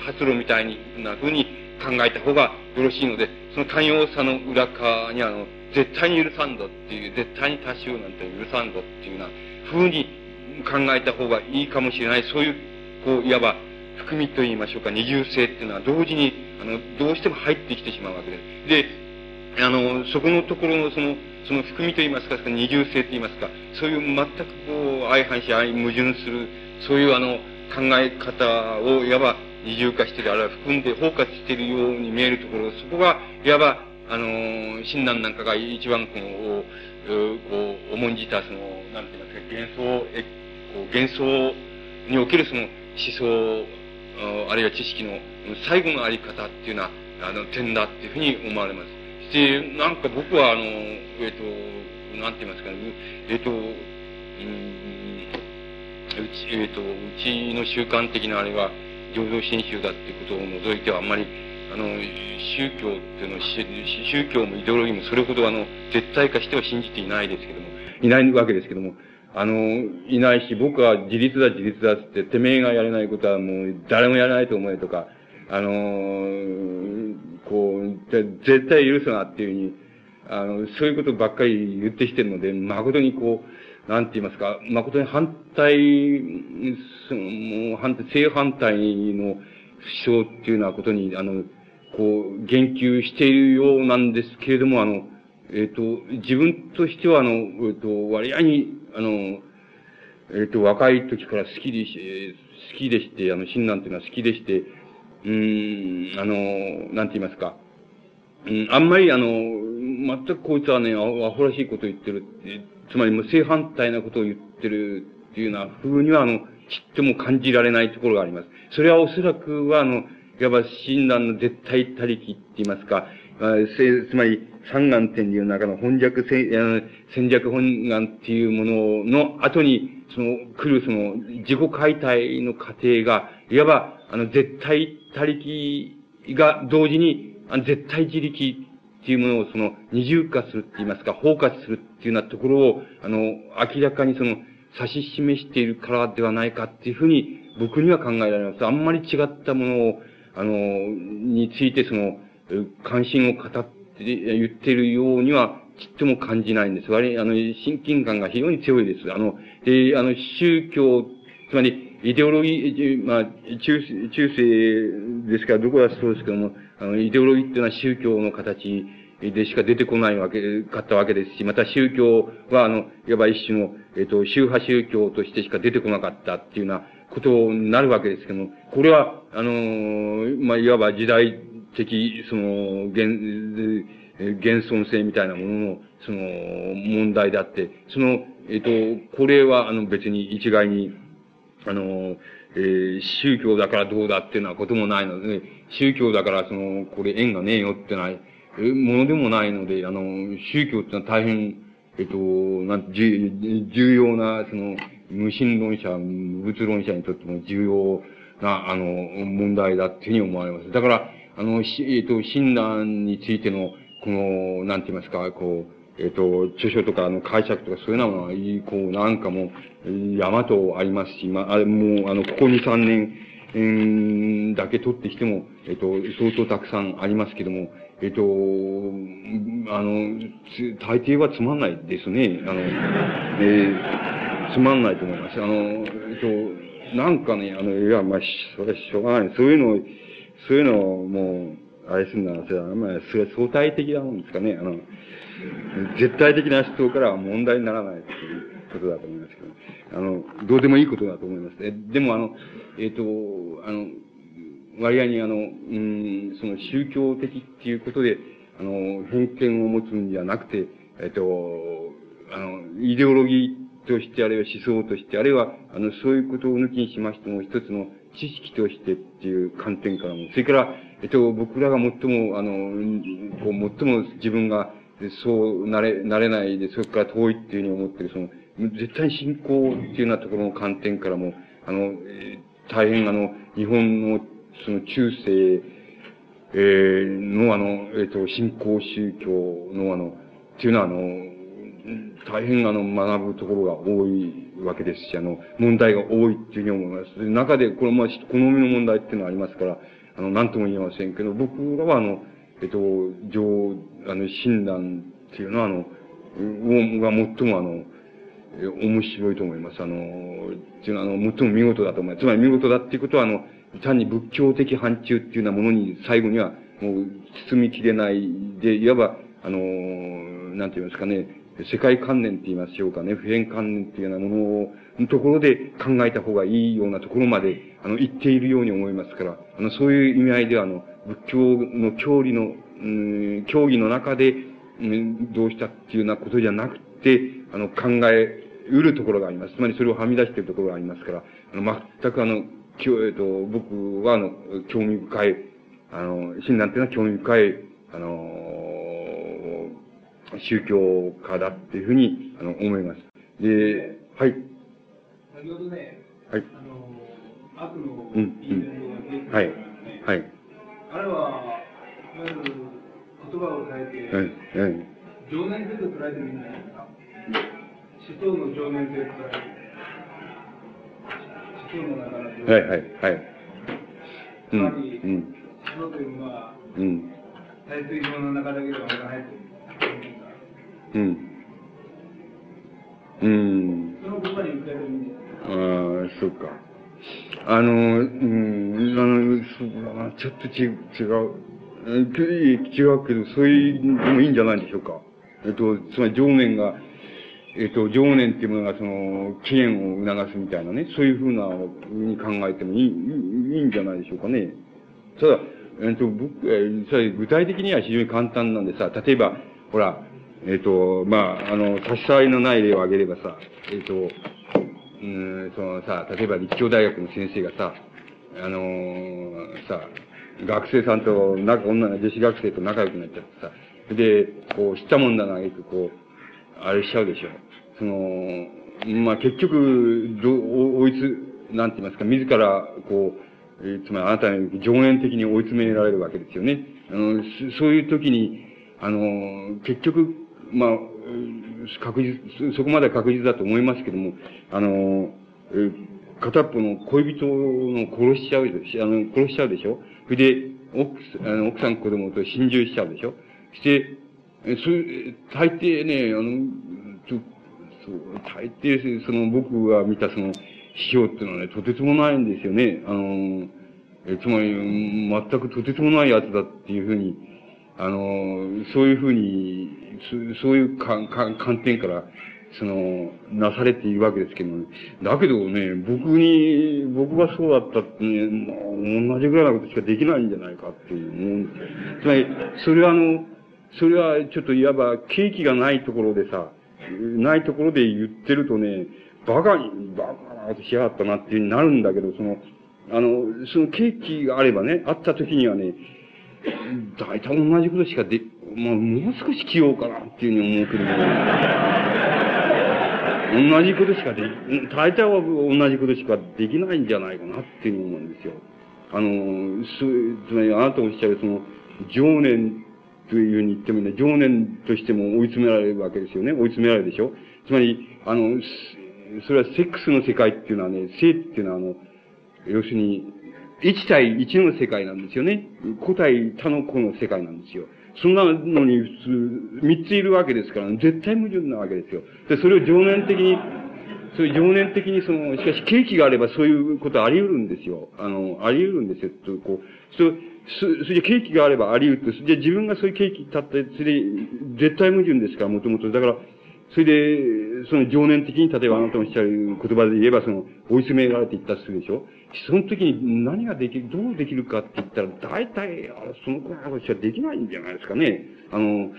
発露みたいな風に考えた方がよろしいので、その寛容さの裏側にあの、絶対に許さんぞっていう、絶対に多種なんて許さんぞっていうような風に考えた方がいいかもしれない、そういう、こう、いわば、含みと言いましょうか、二重性っていうのは同時に、あの、どうしても入ってきてしまうわけです。で、あの、そこのところのその、その含みと言いますか、二重性と言いますか、そういう全くこう、相反し、相矛盾する、そういうあの、考え方を、いわば二重化している、あるいは含んで包括しているように見えるところ、そこが、いわば、あの、親鸞なんかが一番この、こう、重んじた、その、なんて言いますか、幻想、え、こう、幻想におけるその思想、あるいは知識の最後のあり方っていうのは、あの、点だっていうふうに思われます。して、なんか僕はあの、えっ、ー、と、なんて言いますかね、えっ、ー、と、うん、うち、えっ、ー、と、うちの習慣的なあれは、浄土真宗だっていうことを除いてはあんまり、あの、宗教っていうのを、宗教もイデオロギーもそれほどあの、絶対化しては信じていないですけども、いないわけですけども、あの、いないし、僕は自立だ自立だって、てめえがやれないことはもう誰もやらないと思えとか、あのこう、絶対許すなっていうふうに、あの、そういうことばっかり言ってきてるので、誠にこう、なんて言いますか、誠に反対、もう反対、正反対の思想っていうようなことに、あの、こう、言及しているようなんですけれども、あの、えっ、ー、と、自分としては、あの、えっ、ー、と、割合に、あの、えっ、ー、と、若い時から好きでし、好きでして、あの、親鸞っていうのは好きでして、うん、あの、なんて言いますか、うん、あんまり、あの、全くこいつはね、アホらしいことを言ってるって、つまりもう正反対なことを言ってるっていうような風には、あの、ちっとも感じられないところがあります。それはおそらくは、あの、いわば親鸞の絶対他力って言いますか、つまり、三眼天流の中の本弱戦弱本願っていうものの後に、その、来るその、自己解体の過程が、いわば、あの、絶対他力が同時に、あの、絶対自力っていうものをその、二重化するって言いますか、包括するっていうようなところを、あの、明らかにその、指し示しているからではないかっていうふうに、僕には考えられます。あんまり違ったものを、あの、についてその、関心を語っ言ってるようには、ちっとも感じないんです。割あの、親近感が非常に強いです。あの、で、あの、宗教、つまり、イデオロギー、まあ、中、中世ですから、どこだそうですけども、あの、イデオロギーっていうのは宗教の形でしか出てこないわけ、かったわけですし、また宗教は、あの、いわば一種の、えっと、宗派宗教としてしか出てこなかったっていうようなことになるわけですけども、これは、あの、まあ、いわば時代的、その、現、現存性みたいなものの、その、問題であって、その、えっ、と、これは、あの、別に一概に、あの、えー、宗教だからどうだっていうようなこともないので、宗教だからその、これ縁がねえよってない、えものでもないので、あの、宗教ってのは大変、えっと、なん重要な、その、無神論者、仏論者にとっても重要な、あの、問題だっていうふうに思われます。だから、あの、えっと、親鸞についての、この、なんて言いますか、こう、えっ、と、著書とか、あの、解釈とか、そういうのは、こう、なんかも、山とありますし、まあ、あれ、もう、あの、ここ2、3年、えー、だけ取ってきても、えっ、と、相当たくさんありますけども、えっ、と、あの、大抵はつまんないですね。あの、えー、つまんないと思います。あの、えっ、と、なんかね、あの、いや、まあ、それはしょうがない。そういうのを、そういうのをもう、あれするなら、それは、まあ、それは相対的なもんですかね。あの、絶対的な思想からは問題にならないということだと思いますけど、あの、どうでもいいことだと思います。えでも、あの、えっ、ー、と、あの、割合にあの、うん、その宗教的っていうことで、あの、偏見を持つんじゃなくて、えっ、ー、と、あの、イデオロギーとして、あるいは思想として、あるいは、あの、そういうことを抜きにしましても、一つの知識としてっていう観点からも、それから、えっと、僕らが最も、あの、こう、最も自分が、そうなれ、なれないで、それから遠いっていうふうに思ってる、その、絶対信仰っていうようなところの観点からも、あの、えー、大変あの、日本の、その中世、えー、のあの、えっ、ー、と、信仰宗教のあの、っていうのはあの、大変あの、学ぶところが多いわけですし、あの、問題が多いっていうふうに思います。で中で、これ、まあ、好みの問題っていうのはありますから、あの、なんとも言えませんけど、僕らはあの、えっと、上、あの、診断っていうのは、あの、が最もあの、面白いと思います。あの、っていうのは、あの、最も見事だと思います。つまり見事だっていうことは、あの、単に仏教的範疇っていうようなものに最後にはもう包みきれないで、いわば、あの、なんて言いますかね、世界観念って言いましょうかね、普遍観念っていうようなものを、のところで考えた方がいいようなところまで、あの、言っているように思いますから、あの、そういう意味合いでは、あの、仏教の教理の、うん、教義の中で、うん、どうしたっていうようなことじゃなくて、あの、考えうるところがあります。つまりそれをはみ出しているところがありますから、あの、全くあの、きょえっ、と、僕はあの、興味深い、あの、親鸞っていうのは興味深い、あの、宗教家だっていうふうに、あの、思います。で、はい。先ほどね、はい。あの、悪のうん、うん。はい。はい。あれは、いわゆる言葉を変えて、はい。はい。情念性と捉えてるんじゃないですか。思想の情念性と捉えて思想の中の情念性。はいはいはい。つまり、うん、思想というのは、うん。排水法の中だけではないと。うん。うん。そのん。ああ、そうか。あの、うん、あの、ちょっとち違う。違うけど、そういうのもいいんじゃないでしょうか。えっと、つまり上面が、えっと、常念っていうものがその、起源を促すみたいなね、そういうふうなに考えてもいい、いいんじゃないでしょうかね。ただ、えっと、僕、えー、具体的には非常に簡単なんでさ、例えば、ほら、えっ、と、まあ、あの、差し障りのない例を挙げればさ、えっ、と、うん、そのさ、例えば立教大学の先生がさ、あのー、さ、学生さんと、なんか女の女子学生と仲良くなっちゃってさ、で、こう、知ったもんだな、くこう、あれしちゃうでしょ。その、まあ、結局、ど、追いつ、なんて言いますか、自ら、こう、えつまりあなたに情念的に追い詰められるわけですよね。あの、そういう時に、あの、結局、まあ、確実、そこまで確実だと思いますけども、あの、片っぽの恋人の殺しちゃうでしょ、あの、殺しちゃうでしょそれで、奥あの奥さん子供と心中しちゃうでしょして、そ大抵ね、あの、ちょそう、大抵、その、僕が見たその、師匠っていうのはね、とてつもないんですよね。あの、つまり、全くとてつもないやつだっていうふうに、あの、そういうふうに、そういう観点から、その、なされているわけですけど、ね、だけどね、僕に、僕がそうだったって、ね、同じぐらいなことしかできないんじゃないかっていう。つまり、それはあの、それはちょっといわば、景気がないところでさ、ないところで言ってるとね、バカに、バカなことしやがったなっていうになるんだけど、その、あの、その景気があればね、あった時にはね、大体同じことしかで、まあ、もう少し着ようかなっていうふうに思うけども、同じことしかで、大体は同じことしかできないんじゃないかなっていうふうに思うんですよ。あの、すつまりあなたおっしゃるその、情念というふうに言ってもね、情念としても追い詰められるわけですよね。追い詰められるでしょ。つまり、あの、それはセックスの世界っていうのはね、性っていうのはあの、要するに、一対一の世界なんですよね。個対他の子の世界なんですよ。そんなのに普通、三ついるわけですから、絶対矛盾なわけですよ。で、それを情念的に、そういう情念的にその、しかし景気があればそういうことあり得るんですよ。あの、あり得るんですよ。と、こう、そそそれで景気があればあり得ると、で、自分がそういう景気立って、それで、絶対矛盾ですから、もともと。だから、それで、その情念的に、例えばあなたのおっしゃる言葉で言えば、その、追い詰められていったとするでしょその時に何ができる、どうできるかって言ったら、大体、そのくらいのことしかできないんじゃないですかね。あの、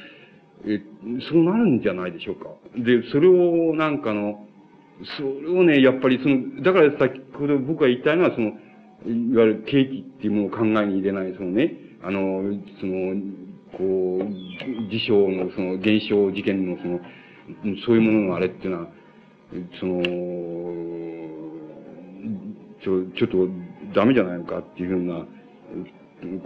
え、そうなるんじゃないでしょうか。で、それをなんかの、それをね、やっぱりその、だから先ほど僕が言いたいのは、その、いわゆる景気っていうものを考えに入れない、そのね、あの、その、こう、事象の、その、現象事件の、その、そういうもののあれっていうのは、その、ちょ、ちょっとダメじゃないのかっていうふうな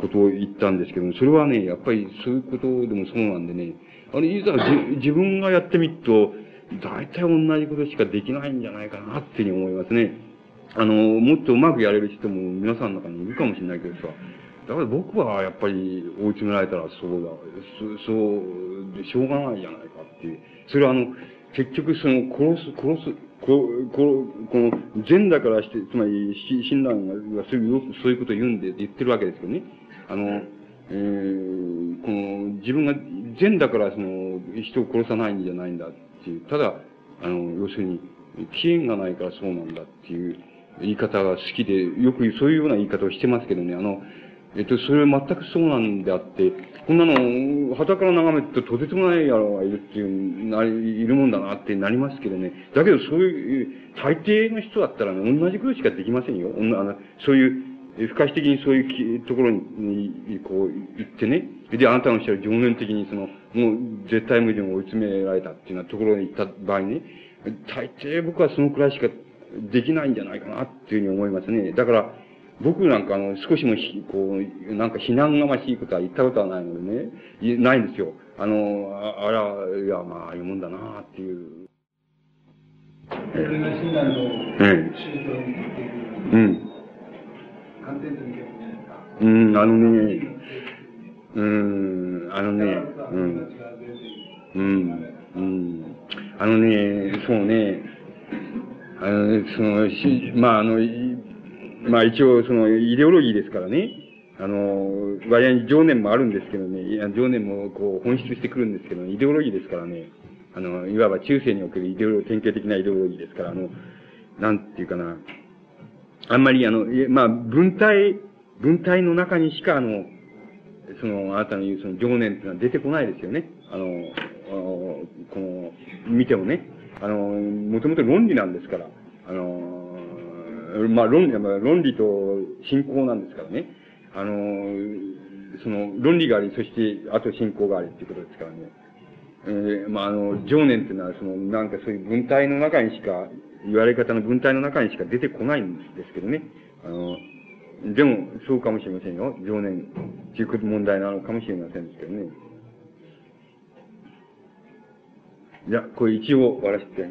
ことを言ったんですけども、それはね、やっぱりそういうことでもそうなんでね、あの、いざじ自分がやってみると、大体同じことしかできないんじゃないかなっていうふうに思いますね。あの、もっとうまくやれる人も皆さんの中にいるかもしれないけどさ、だから僕はやっぱり追い詰められたらそうだ、そそうでしょうがないじゃないかっていう。それはあの、結局その殺す、殺す、こここの善だからして、つまり親鸞がそういうそういうことを言うんで言ってるわけですけどね。あの、えー、この自分が善だからその人を殺さないんじゃないんだっていう。ただ、あの、要するに、危険がないからそうなんだっていう言い方が好きで、よくそういうような言い方をしてますけどね、あの、えっと、それは全くそうなんであって、こんなの、旗から眺めるととてつもない野郎がいるっていう、な、いるもんだなってなりますけどね。だけどそういう、大抵の人だったらね、同じことしかできませんよ。あのそういう、不可視的にそういうところに、こう、行ってね。で、あなたのおっしゃる情念的にその、もう絶対矛盾を追い詰められたっていうようなところに行った場合ね、大抵僕はそのくらいしかできないんじゃないかなっていうふうに思いますね。だから、僕なんかあの、少しもひ、こう、なんか非難がましいことは言ったことはないのでね、ないんですよ。あの、ああら、いや、まあ、ああいうもんだなっていう。うん。うん、あのね、うん、あのね、うん。うん、うん。あのね、そうね、あの、その、し、まあ、あの、まあ一応そのイデオロギーですからね、あの、割合に情念もあるんですけどね、いや情念もこう本質してくるんですけど、イデオロギーですからね、あの、いわば中世におけるイデオロ、典型的なイデオロギーですから、あの、なんていうかな、あんまりあの、まあ文体、文体の中にしかあの、その、あなたの言うその情念っていうのは出てこないですよね。あの、あのこの、見てもね。あの、もともと論理なんですから。あの、まあ論理、論理と信仰なんですからね。あの、その論理があり、そしてあと信仰がありっていうことですからね。えー、まああの、情念っていうのは、その、なんかそういう文体の中にしか、言われ方の文体の中にしか出てこないんですけどね。あの、でも、そうかもしれませんよ。情念、という問題なのかもしれませんですけどね。じゃあ、これ一応終わらせて。